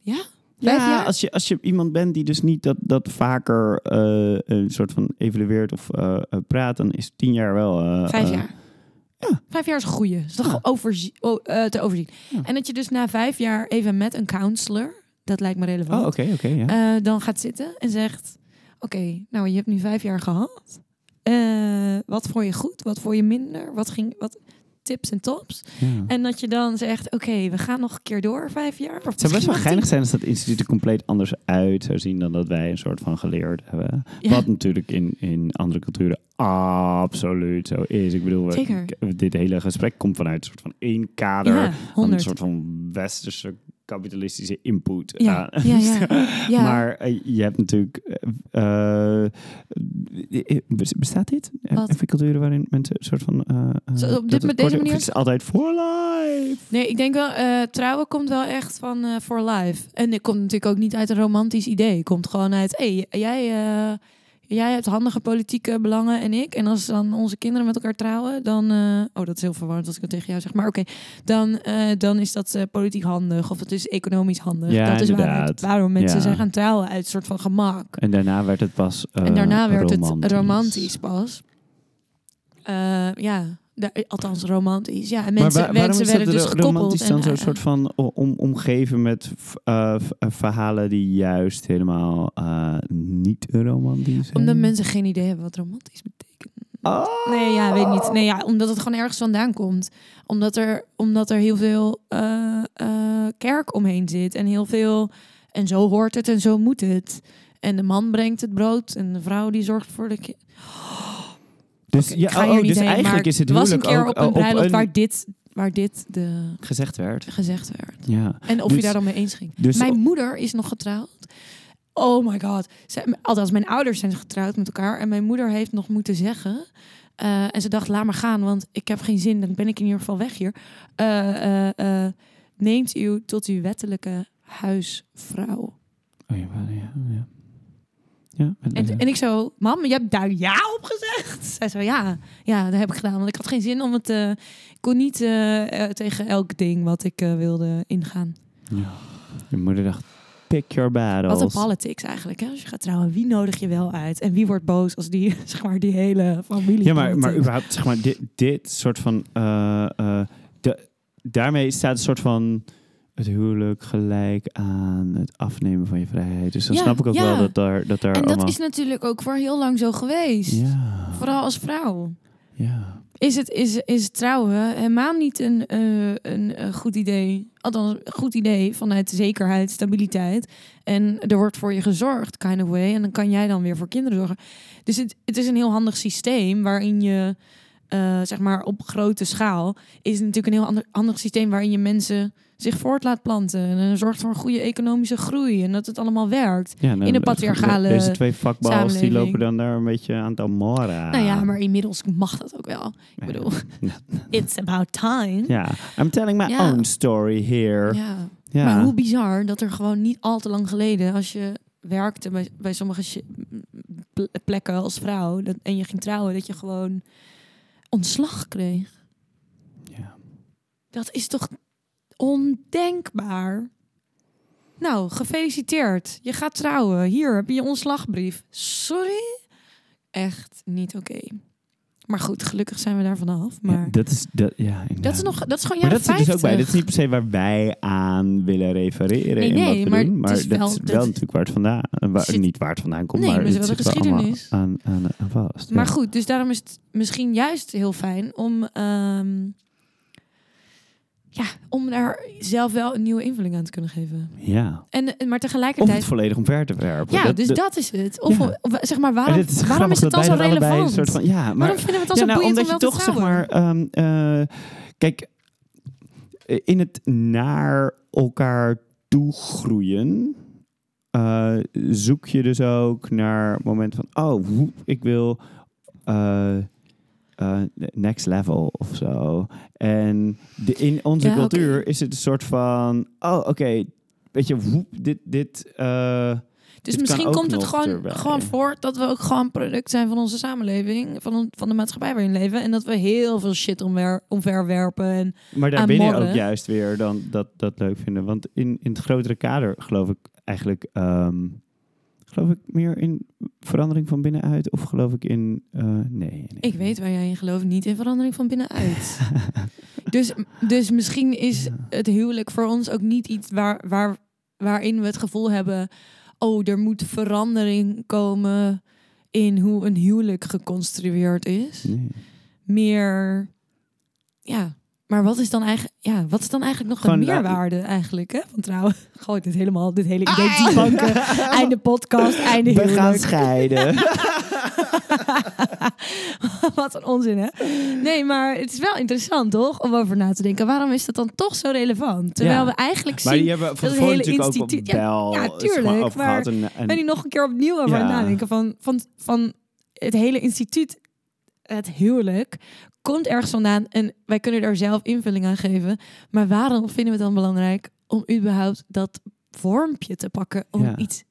Ja? Ja, als je, als je iemand bent die dus niet dat, dat vaker eh, een soort van evalueert of eh, eh, praat, dan is tien jaar wel... Vijf jaar. ja. Vijf jaar is een goeie. Dat is toch overzie- oh, te overzien. Ja. En dat je dus na vijf jaar even met een counselor, dat lijkt me relevant, Oh, oké, oké, ja. dan gaat zitten en zegt: Oké, nou, je hebt nu vijf jaar gehad. Eh, wat vond je goed? Wat vond je minder? Wat ging, wat tips en tops? ja. En dat je dan zegt: Oké, we gaan nog een keer door, vijf jaar. Of Het zou best wel geinig zijn als dat instituut er compleet anders uit zou zien dan dat wij een soort van geleerd hebben. Ja. Wat natuurlijk in, in andere culturen absoluut zo is. Ik bedoel, we- Zeker. dit hele gesprek komt vanuit een soort van één kader. Ja, een soort van westerse kapitalistische input. Ja, aan. ja, ja. ja. Maar eh, je hebt natuurlijk. eh, eh, bestaat dit? Wat? Even culturen waarin mensen een soort van. Zo, op dit- met deze manier? Het is altijd for life. Nee, ik denk wel, trouwen komt wel echt van for life. En het komt natuurlijk ook niet uit een romantisch idee. Het komt gewoon uit, hé, hey, jij, jij hebt handige politieke belangen en ik. En als dan onze kinderen met elkaar trouwen, dan... eh, oh, dat is heel verwarrend als ik dat tegen jou zeg. Maar oké, dan, eh, dan is dat eh, politiek handig of het is economisch handig. Ja, dat is waarom, mensen Ja. zijn gaan trouwen uit een soort van gemak. En daarna werd het pas. en daarna werd romantisch. het romantisch pas. Eh, ja, da- althans romantisch. Ja, en mensen, werden dus gekoppeld. romantisch dan zo'n eh, soort van om, omgeven met eh, eh, verhalen die juist helemaal eh, niet romantisch zijn? Omdat mensen geen idee hebben wat romantisch betekent. Oh. Nee, ja, weet niet. Nee, ja, omdat het gewoon ergens vandaan komt. Omdat er, omdat er heel veel eh, eh, kerk omheen zit. En heel veel... En zo hoort het en zo moet het. En de man brengt het brood. En de vrouw die zorgt voor de kind. Dus, ja, ga oh, oh, dus heen, eigenlijk is het was een keer ook, op een bruiloft een- waar, dit, waar dit de, gezegd werd. gezegd werd. Ja. En of Dus- je daar dan mee eens ging. dus- mijn moeder is nog getrouwd. Oh my god. Zij, althans, mijn ouders zijn getrouwd met elkaar. En mijn moeder heeft nog moeten zeggen... eh, en ze dacht, laat maar gaan, want ik heb geen zin. Dan ben ik in ieder geval weg hier. Eh, eh, neemt u tot uw wettelijke huisvrouw. Oh, ja, ja, ja. Ja, En, en ik zo, mam, je hebt daar ja op gezegd? Zij zo, ja, ja, dat heb ik gedaan. Want ik had geen zin om het... eh, ik kon niet eh, eh, tegen elk ding wat ik wilde ingaan. ja. Je moeder dacht, pick your battles. Wat een politics eigenlijk. Hè? Als je gaat trouwen, wie nodig je wel uit? En wie wordt boos als die, zeg maar, die hele familie... Ja, maar, maar überhaupt, zeg maar, dit, dit soort van... de, daarmee staat een soort van het huwelijk gelijk aan het afnemen van je vrijheid. Dus dan Ja, snap ik ook ja. wel dat daar, dat daar En dat is natuurlijk ook voor heel lang zo geweest. Ja, Vooral als vrouw. ja. Is het is, is trouwen helemaal niet een, eh, een, eh, goed idee. Althans, een goed idee vanuit zekerheid, stabiliteit. En er wordt voor je gezorgd, kind of way. En dan kan jij dan weer voor kinderen zorgen. Dus het, het is een heel handig systeem waarin je, eh, zeg maar, op grote schaal... is het natuurlijk een heel ander, handig systeem waarin je mensen zich voort laat planten. En zorgt voor een goede economische groei. En dat het allemaal werkt. ja nou, In de patriarchale Deze twee vakbals die lopen dan daar een beetje aan het amora. Nou ja, maar inmiddels mag dat ook wel. Ik bedoel, it's about time. Ja, I'm telling my Ja. own story here. Ja. Ja. Maar hoe bizar dat er gewoon niet al te lang geleden, als je werkte bij, bij sommige plekken als vrouw dat, en je ging trouwen, dat je gewoon ontslag kreeg. Ja. Dat is toch ondenkbaar? Nou, gefeliciteerd. Je gaat trouwen. Hier heb je ontslagbrief. Sorry? Echt niet oké. Maar goed, gelukkig zijn we daar vanaf. Ja, Maar dat is dat, ja, dat is nog, dat is gewoon Maar jaren dat zit dus ook bij. 50. Dat is niet per se waar wij aan willen refereren Nee, in nee, wat we maar doen. het Maar is dat wel- is dat- wel natuurlijk waar het vandaan... Waar, Zit- niet waar het vandaan komt, Nee, maar maar het het is wel de wel geschiedenis. aan, aan, aan vast. Maar ja. goed, dus daarom is het misschien juist heel fijn om, ehm, ja, om daar zelf wel een nieuwe invulling aan te kunnen geven. Ja. En, en- maar Of tegelijkertijd. het volledig omver te werpen. ja, Dat- dus dat- dat is het. Of, Ja. of zeg maar, waarom, is waarom grappig is het dan zo relevant? Een soort van, ja, maar waarom vinden we het dan ja, zo nou, boeiend omdat om je toch zeg maar, ehm, eh, kijk, eh, in het naar elkaar toe groeien, eh, zoek je dus ook naar momenten van, oh, woep, ik wil eh, eh, next level of zo. En de, in onze Ja, cultuur is het een soort van, oh, oké, weet je, woep, dit, dit. eh, Dus dit misschien komt het gewoon, erbij. gewoon voort dat we ook gewoon product zijn van onze samenleving, van, van de maatschappij waarin we leven. En dat we heel veel shit omwer, omverwerpen. En Maar aan daarbinnen morren. ook juist weer dan dat, dat leuk vinden. Want in, in het grotere kader geloof ik eigenlijk... ehm, geloof ik meer in verandering van binnenuit? Of geloof ik in... eh, nee, nee. ik weet waar jij in gelooft, niet in verandering van binnenuit. dus, dus misschien is het huwelijk voor ons ook niet iets waar, waar, waarin we het gevoel hebben... oh, er moet verandering komen in hoe een huwelijk geconstrueerd is. Nee. Meer, ja... Maar wat is dan eigenlijk, ja, wat is dan eigenlijk nog Gewoon, de nou, meerwaarde eigenlijk, hè? Van trouwen, gooi dit helemaal, dit hele idee debunken. Einde podcast, einde We gaan scheiden. Wat een onzin, hè? Nee, maar het is wel interessant, toch? Om over na te denken. Waarom is dat dan toch zo relevant? Terwijl Ja. we eigenlijk maar zien... die hebben van dat het tevoren hele natuurlijk ook op instituut- ja, ja, tuurlijk, maar. En, en, ben ik nog een keer opnieuw over aan het Ja. nadenken. Van, van, van het hele instituut, het huwelijk, komt ergens vandaan. En wij kunnen er zelf invulling aan geven. Maar waarom vinden we het dan belangrijk om überhaupt dat vormpje te pakken? Om Ja. iets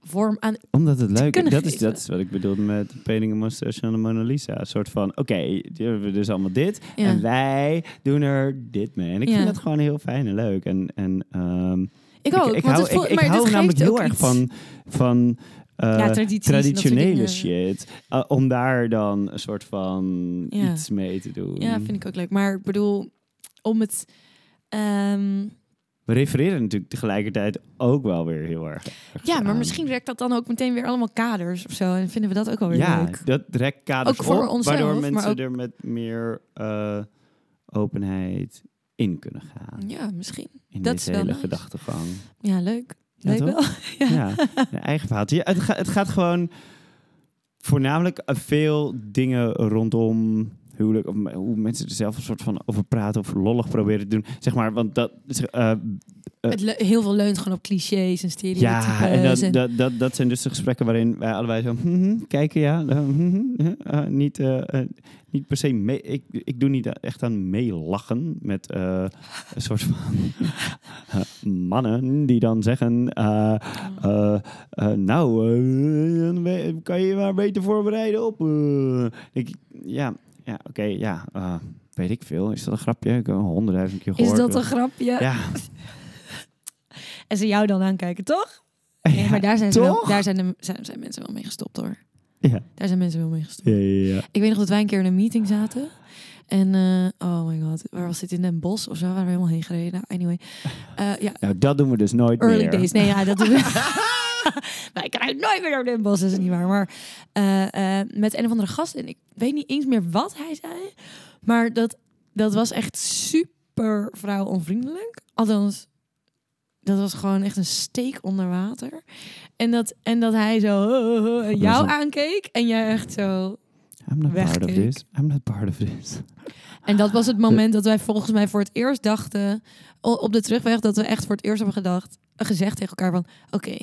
vorm aan... Omdat het leuk is. Dat is, dat is wat ik bedoelde met Painting a Mustache en de Mona Lisa. Een soort van, oké, die hebben we dus allemaal dit. Ja. En wij doen er dit mee. En ik Ja. vind dat gewoon heel fijn en leuk. En, en ehm, Ik ook, ik, want hou, het voelt, ik, ik hou namelijk heel erg iets. van, van Ja, dat soort traditionele shit. Uh, om daar dan een soort van Ja. iets mee te doen. Ja, vind ik ook leuk. Maar ik bedoel, om het... ehm, We refereren natuurlijk tegelijkertijd ook wel weer heel erg. ja, maar misschien werkt dat dan ook meteen weer allemaal kaders of zo. En vinden we dat ook wel weer Ja, leuk. dat rekt kaders Ook voor op, onszelf, waardoor mensen ook- er met meer eh, openheid in kunnen gaan. Ja, misschien. In dat deze is wel hele nice. gedachtegang. Ja, leuk. Ja, Leuk toch? wel. Ja, een eigen verhaal. Ja, het, gaat, het gaat gewoon voornamelijk eh, veel dingen rondom huwelijk, of hoe mensen er zelf een soort van over praten of lollig proberen te doen. Zeg maar, want dat... eh, Eh, Het heel veel leunt gewoon op clichés en stereotypes. ja, en dat, en- dat, dat, dat zijn dus de gesprekken waarin wij allebei zo mhm, kijken, ja. eh, mhm, eh, niet, niet per se mee. Ik, ik doe niet echt aan meelachen met een soort van mannen die dan zeggen: Nou, kan je je maar beter voorbereiden op. eh." Ik, ja, ja oké, ja. weet ik veel. Is dat een grapje? Ik heb honderdduizend keer is gehoord. dat een grapje? Ja. En ze jou dan aankijken, toch? Nee, Ja, maar daar zijn, ze wel, daar zijn, de, zijn, zijn mensen wel mee gestopt hoor. Ja. Daar zijn mensen wel mee gestopt. Ja, ja, ja. Ik weet nog dat wij een keer in een meeting zaten. En, eh, oh my god, waar was dit? In Den Bosch of zo? Waar we helemaal heen gereden. Nou, anyway. Eh, ja, Nou, dat doen we dus nooit early meer. days. Nee, ja, dat doen we. Wij krijgen nooit meer naar Den Bosch, dat is niet waar. Maar eh, met een of andere gast. En ik weet niet eens meer wat hij zei. Maar dat, dat was echt super vrouwonvriendelijk. Althans, dat was gewoon echt een steek onder water. En dat, en dat hij zo eh, eh, jou een- aankeek. En jij echt zo... I'm not part of Wegkeek. this. I'm not part of this. En dat was het moment dat wij volgens mij voor het eerst dachten... op de terugweg, dat we echt voor het eerst hebben gedacht... gezegd tegen elkaar van... Oké,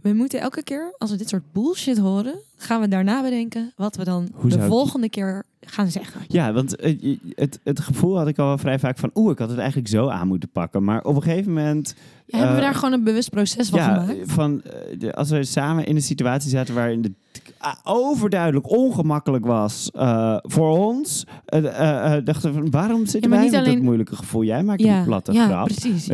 we moeten elke keer als we dit soort bullshit horen... gaan we daarna bedenken wat we dan Hoe de ik- volgende keer gaan zeggen. Ja, want eh, het, het gevoel had ik al wel vrij vaak van... Oeh, ik had het eigenlijk zo aan moeten pakken. Maar op een gegeven moment... Ja, hebben we Eh, daar gewoon een bewust proces van ja, gemaakt? van, eh, de- als we samen in een situatie zaten waarin het ah, overduidelijk ongemakkelijk was voor ons... eh, eh, dachten we van, waarom zitten Ja, wij met dat alleen- moeilijke gevoel? Jij maakt ja, een platte ja, grap. precies.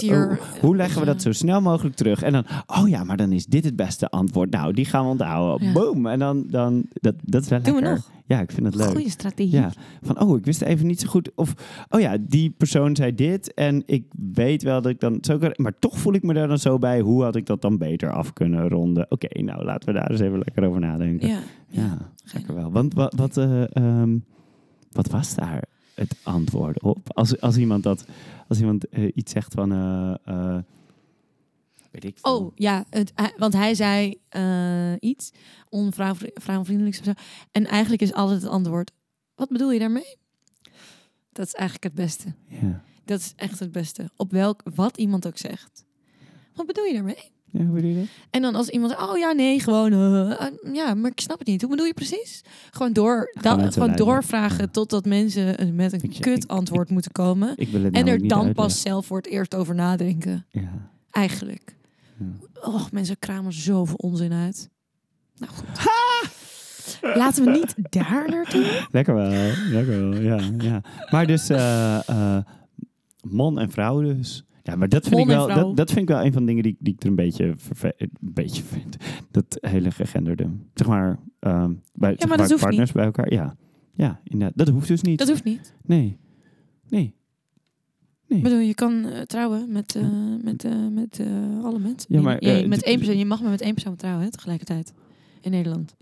Hier, hoe- leggen we dat zo snel mogelijk terug? En dan, oh ja, maar dan is dit het beste antwoord. Nou, die gaan we onthouden. Boom. En dan, dan dat, dat is wel Doen we nog. Ja, ik vind het leuk. Goeie strategie. Ja, van oh, ik wist even niet zo goed. Of oh ja, die persoon zei dit en ik weet wel dat ik dan zo kan. Maar toch voel ik me daar dan zo bij. Hoe had ik dat dan beter af kunnen ronden? Oké, nou laten we daar eens even lekker over nadenken. Ja, Ja, lekker wel. Want wat, wat, eh, ehm, wat was daar het antwoord op? Als, als iemand dat, als iemand eh, iets zegt van, eh, weet ik. veel. Oh ja, het, hij- want hij zei eh, iets onvrouwvriendelijks zo. En eigenlijk is altijd het antwoord: wat bedoel je daarmee? Dat is eigenlijk het beste. Ja. Dat is echt het beste. Op welk, wat iemand ook zegt. Wat bedoel je daarmee? ja, hoe bedoel je dat? En dan als iemand zegt, oh ja, nee, gewoon, eh, eh, ja, maar ik snap het niet. Hoe bedoel je precies? Gewoon, door, dan, gewoon doorvragen Ja. totdat mensen eh, met een Ik- kut antwoord moeten komen. Ik En er dan pas zelf voor het eerst over nadenken. Ja. Eigenlijk. Oh, mensen kramen zoveel onzin uit. Nou goed. Laten we niet daar naartoe. Lekker wel, lekker wel, ja. ja. Maar dus eh, eh, man en vrouw dus. Ja, maar dat vind, ik Man wel, dat, dat vind ik wel een van de dingen die, die ik er een beetje, een beetje vind. Dat hele gegenderde. Zeg maar, ehm, bij zeg maar partners bij elkaar. Ja, ja inderdaad. Dat hoeft dus niet. Dat hoeft niet. Nee. Nee. Ik bedoel, je kan eh, trouwen met, eh, met, eh, met alle mensen. Ja, maar, met één persoon. Je mag maar met één persoon trouwen hè, tegelijkertijd. In Nederland.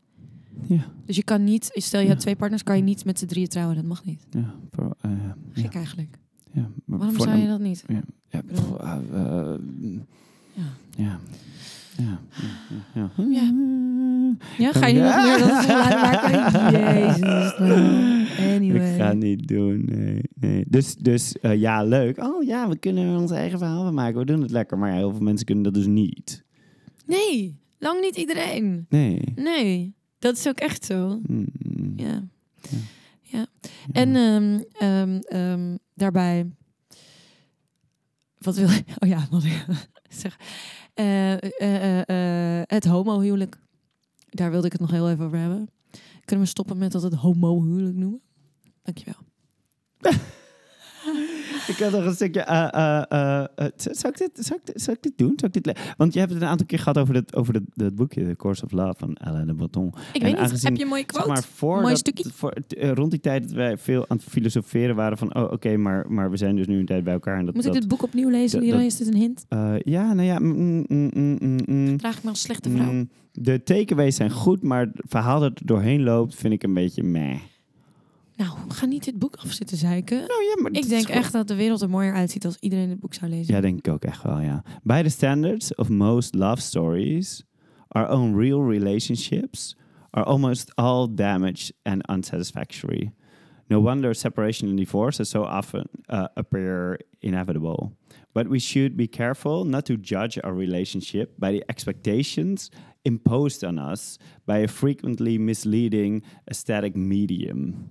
Ja. Dus je kan niet, stel je Ja. hebt twee partners, kan je niet met z'n drieën trouwen. Dat mag niet. Ja, voor, ja, Gek eigenlijk. ja. Maar Waarom zou je dat niet? Ja, ja, bedoel- Ja. Ja. Ja, ja, ja. Ga je nu nog meer dat geluid maken? Jezus. Anyway. Ik ga niet doen, nee. nee. Dus, dus eh, ja, leuk. Oh ja, we kunnen ons eigen verhaal van maken. We doen het lekker. Maar heel veel mensen kunnen dat dus niet. Nee, lang niet iedereen. Nee. Nee, dat is ook echt zo. Mm, Ja. Ja. ja. En ehm, ehm, ehm, daarbij... Wat wil ik... Oh ja, wat ik zeg. Eh, eh, eh, het homohuwelijk. Daar wilde ik het nog heel even over hebben. Kunnen we stoppen met dat het homohuwelijk noemen? Dankjewel. Ik had nog een stukje. eh, zou, ik dit, zou, ik, dit- zou ik dit doen? Zou ik dit Want je hebt het een aantal keer gehad over, dit, over dat boekje, The Course of Love van Alain de Botton. Ik En weet niet, heb je een mooie quote? Zeg maar voor Mooi dat- stukje. Voor, rond die tijd dat wij veel aan het filosoferen waren van, oh oké, maar, maar we zijn dus nu een tijd bij elkaar. En dat, Moet ik dit boek opnieuw lezen? Hierin is dit een hint? ja, nou ja. mm, mm, mm. Vraag ik me als slechte vrouw. De takeaways zijn goed, maar het verhaal dat er doorheen loopt, vind ik een beetje meh. Nou, ga niet dit boek afzitten zeiken. Nou ja, maar Ik denk gewoon- echt dat de wereld er mooier uitziet als iedereen dit boek zou lezen. Ja, denk ik ook echt wel, ja. By the standards of most love stories, our own real relationships are almost all damaged and unsatisfactory. No wonder separation and divorce are so often uh, appear inevitable. But we should be careful not to judge our relationship by the expectations imposed on us by a frequently misleading aesthetic medium.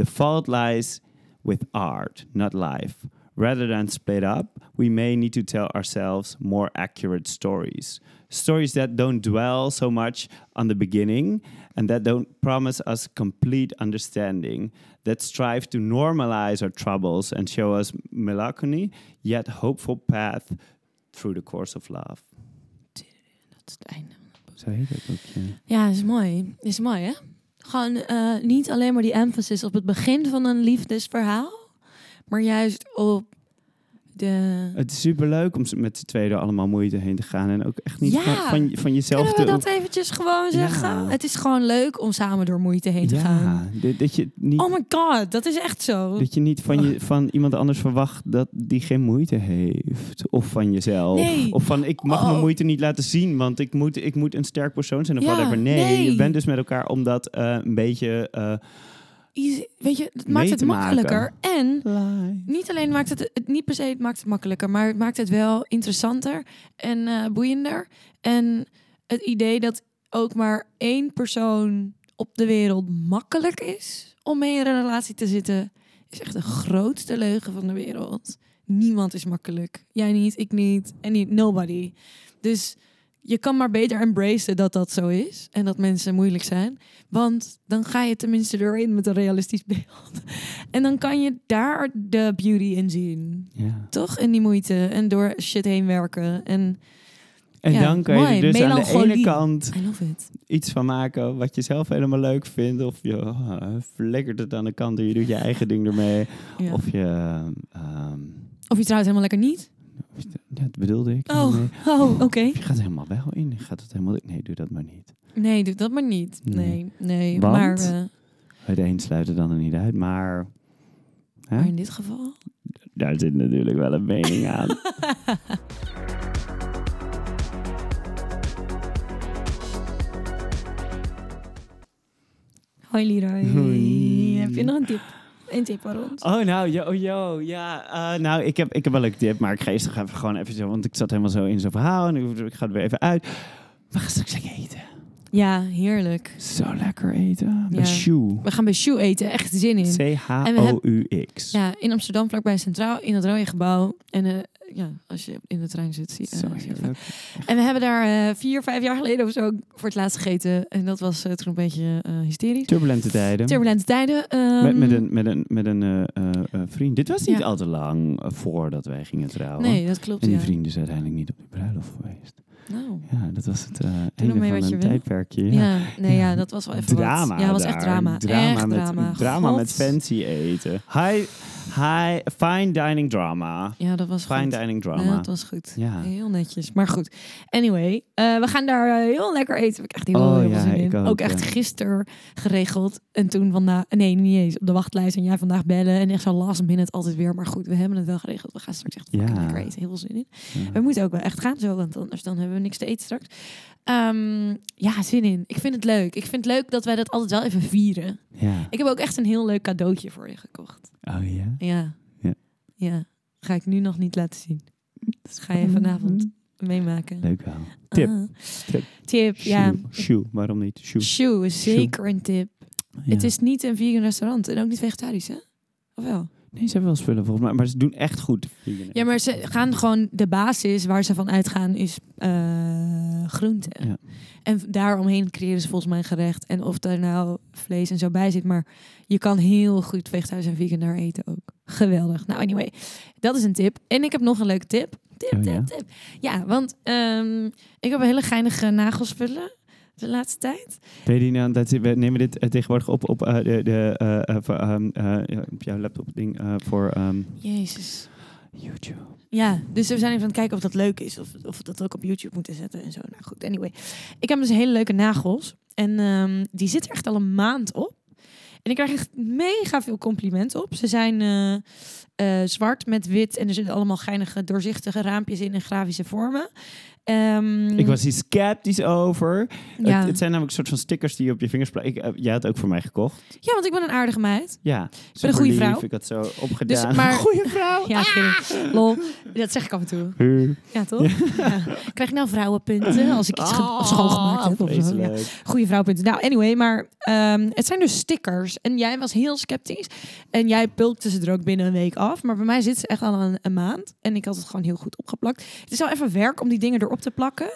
The fault lies with art, not life. Rather than split up, we may need to tell ourselves more accurate stories. Stories that don't dwell so much on the beginning and that don't promise us complete understanding, that strive to normalize our troubles and show us melancholy, yet hopeful path through the course of love. Dat is het einde. Zo heet het boekje. Ja, dat is mooi. Is mooi, hè? Gewoon eh, niet alleen maar die emphasis op het begin van een liefdesverhaal, maar juist op de. Het is superleuk om met z'n tweeën er allemaal moeite heen te gaan. En ook echt niet Ja. van, van, van jezelf Kunnen we te... dat eventjes gewoon zeggen? Ja. Het is gewoon leuk om samen door moeite heen te gaan. dat, dat je niet, Oh my god, dat is echt zo. dat je niet van, je, van iemand anders verwacht dat die geen moeite heeft. Of van jezelf. Nee. Of van ik mag mijn Oh. moeite niet laten zien, want ik moet, ik moet een sterk persoon zijn of whatever. Nee, nee. je bent dus met elkaar om dat eh, een beetje... eh, Easy- Weet je, het maakt het maken. makkelijker. En niet alleen maakt het, het niet per se het maakt het makkelijker, maar het maakt het wel interessanter en eh, boeiender. En het idee dat ook maar één persoon op de wereld makkelijk is om mee in een relatie te zitten, is echt de grootste leugen van de wereld. Niemand is makkelijk. Jij niet, ik niet en niet nobody. Dus je kan maar beter embracen dat dat zo is en dat mensen moeilijk zijn. Want dan ga je tenminste erin met een realistisch beeld. En dan kan je daar de beauty in zien. ja. Toch? In die moeite. En door shit heen werken. En En Ja, dan kan je er dus aan de ene kant iets van maken wat je zelf helemaal leuk vindt. Of je uh, flikkert het aan de kant en je doet je eigen ding ermee. Ja. Of je... ehm, Of je trouwt helemaal lekker niet. Ja, dat bedoelde ik. Oh, Nee. oh oké. Je gaat helemaal wel in. Je gaat het helemaal... Nee, doe dat maar niet. Nee, doe dat maar niet. Nee. Nee. Want? Maar, eh, Het een sluit er dan er niet uit, maar... Hè? maar in dit geval... Daar zit natuurlijk wel een mening aan. Hoi Leroy. Hoi. Heb je nog een tip? Een tip voor ons? Oh, nou, yo, yo, ja. eh, nou, ik heb, ik heb wel een tip, maar ik geef toch even gewoon even zo, want ik zat helemaal zo in zo'n verhaal en ik, ik ga er weer even uit. We gaan straks lekker eten. Ja, heerlijk. Zo lekker eten. Bij Ja. Shoe. We gaan bij Shoe eten. Echt zin in. C-H-O-U-X. Ja, in Amsterdam, vlakbij Centraal, in het rode gebouw. En eh, ja, als je in de trein zit, zie je en we hebben daar eh, vier, vijf jaar geleden of zo voor het laatst gegeten. En dat was eh, toen een beetje eh, hysterisch. Turbulente tijden. Turbulente tijden. ehm, met, met een, met een, met een vriend. Dit was niet Ja. al te lang voordat wij gingen trouwen. Nee, dat klopt. En die ja. vriend is uiteindelijk niet op die bruiloft geweest. Nou. Ja, dat was het einde ermee van een tijdperkje. Ja. Ja. nee, ja, dat was wel even drama wat. Ja, was echt drama. Drama echt met, drama. drama God. met fancy eten. High, high, fine dining drama. Ja, dat was Fine goed. dining Ja, drama. dat was goed. Ja. Heel netjes. Maar goed. Anyway, eh, we gaan daar eh, heel lekker eten. Heb ik echt heel, Oh, heel ja, veel zin in. ook, echt gisteren geregeld. En toen vandaag... Nee, niet eens. Op de wachtlijst. En jij vandaag bellen. En echt zo last minute altijd weer. Maar goed, we hebben het wel geregeld. We gaan straks echt fucking Ja. lekker eten. Heel veel zin in. We moeten ook wel echt gaan zo. Want anders dan hebben we niks te eten straks. Ehm, ja, zin in. Ik vind het leuk. Ik vind het leuk dat wij dat altijd wel even vieren. Ja. Ik heb ook echt een heel leuk cadeautje voor je gekocht. Oh ja? Ja. Ja. Ja. Ga ik nu nog niet laten zien. Dus ga je vanavond meemaken. Leuk wel. Tip. Ah. Tip. Tip, ja. Shoe. Waarom niet? Shoe. Shoe is zeker een tip. Ja. Het is niet een vegan restaurant en ook niet vegetarisch, hè? Of wel? Nee, ze hebben wel spullen volgens mij. Maar ze doen echt goed. Ja, maar ze gaan gewoon... De basis waar ze van uitgaan is eh groenten. Ja. En daaromheen creëren ze volgens mij een gerecht. En of daar nou vlees en zo bij zit. Maar je kan heel goed vegetarisch en vegan daar eten ook. Geweldig. Nou, anyway. Dat is een tip. En ik heb nog een leuke tip. Tip, Oh, tip, ja? tip. Ja, want ehm, ik heb hele geinige nagelspullen de laatste tijd. Weet je die nou, dat, we nemen dit eh, tegenwoordig op op, eh, de, de, eh, eh, voor, ehm, eh, op jouw laptop ding voor ehm, Jezus. YouTube. Ja, dus we zijn even aan het kijken of dat leuk is. Of, of we dat ook op YouTube moeten zetten en zo. Nou goed, anyway. Ik heb dus hele leuke nagels. En ehm, die zit er echt al een maand op. En ik krijg echt mega veel complimenten op. Ze zijn zwart met wit. En er zitten allemaal geinige doorzichtige raampjes in en grafische vormen. Ehm, Ik was hier sceptisch over. ja. Het, het zijn namelijk een soort van stickers die je op je vingers plaatst. Eh, jij had ook voor mij gekocht. ja, want ik ben een aardige meid. Ja, ben een goede vrouw. Ik had zo opgedaan. Dus, maar- Goeie vrouw. Ja, kidding. Lol. Dat zeg ik af en toe. Huh. Ja, toch? Ja. Krijg ik nou vrouwenpunten als ik iets of schoongemaakt heb? Of zo? Ja. Goeie vrouwpunten. Nou, anyway, maar ehm, het zijn dus stickers. En jij was heel sceptisch. En jij pulkte ze er ook binnen een week af. Maar bij mij zitten ze echt al een, een maand. En ik had het gewoon heel goed opgeplakt. Het is wel even werk om die dingen erop te plakken.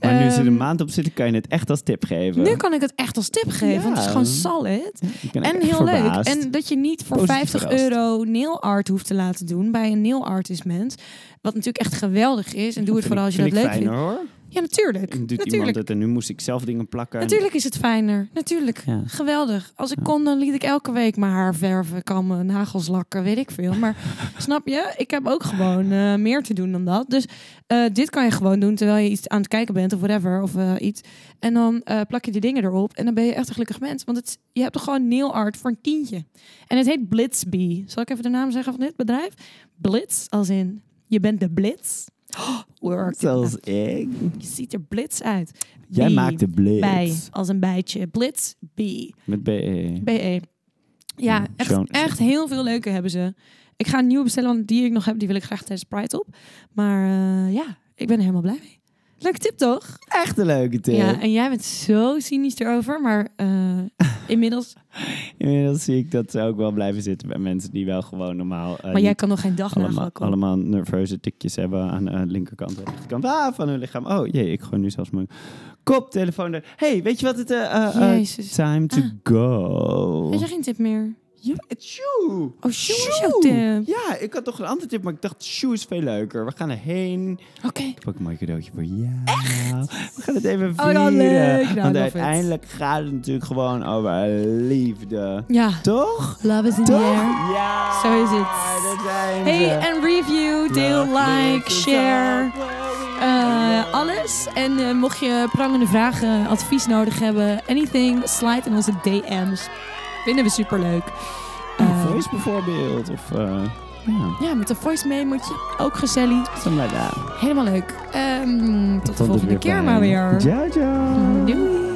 Maar nu ze er een Ehm, maand op zitten, kan je het echt als tip geven. Nu kan ik het echt als tip geven. Want het is gewoon solid. En heel leuk. En dat je niet voor Positief 50 verrast. euro nail art hoeft te laten doen bij een nail artist mens. Wat natuurlijk echt geweldig is. En doe het vooral als je dat leuk vindt. hoor. Ja, natuurlijk. Doet iemand natuurlijk. het en nu moest ik zelf dingen plakken. Natuurlijk is het fijner. Natuurlijk. Ja. Geweldig. Als ik Ja. kon, dan liet ik elke week mijn haar verven, kammen, nagels lakken, weet ik veel. Maar snap je? Ik heb ook gewoon eh, meer te doen dan dat. Dus eh, dit kan je gewoon doen terwijl je iets aan het kijken bent of whatever. Of eh, iets. En dan eh, plak je die dingen erop en dan ben je echt een gelukkig mens. Want het, je hebt toch gewoon nail art voor een tientje. En het heet Blitzbee. Zal ik even de naam zeggen van dit bedrijf? Blitz, als in je bent de blitz. Work. Zoals ik. Je ziet er blitz uit. Jij maakt de blitz. Bij, als een bijtje. Blitz, B. Met BE. BE. Ja, echt, echt heel veel leuke hebben ze. Ik ga een nieuwe bestellen, want die ik nog heb, die wil ik graag tijdens Pride op. Maar eh, ja, ik ben er helemaal blij mee. Leuke tip, toch? Echt een leuke tip. Ja, en jij bent zo cynisch erover, maar eh, inmiddels... Inmiddels zie ik dat ze ook wel blijven zitten bij mensen die wel gewoon normaal... eh, maar jij kan nog geen dag allemaal, allemaal nerveuze tikjes hebben aan de linkerkant en rechterkant ah, van hun lichaam. Oh jee, ik gooi nu zelfs mijn koptelefoon er. hey, weet je wat het... eh eh, eh, Jezus. time to Ah. go. Heb je geen tip meer? Ja, het shoe. Oh, shoe is jouw tip. Ja, ik had toch een andere tip, maar ik dacht shoe is veel leuker. We gaan erheen. Oké. Ik heb ook een mooi cadeautje voor jou. We gaan het even Oh, vieren. dan leuk. Nou, Want it. uiteindelijk gaat het natuurlijk gewoon over liefde. Ja, Toch? love is in the air. Ja. Zo is het. Hey, en review, deel, like, share. Eh, alles. En eh, mocht je prangende vragen, advies nodig hebben, anything, slide in onze DM's. Vinden we superleuk. Een Eh, voice bijvoorbeeld. Of, eh ja, ja, met een voice memootje. Ook gezellig. something like that. Helemaal leuk. Ehm, tot de volgende keer maar weer. Ciao, ciao. Doei.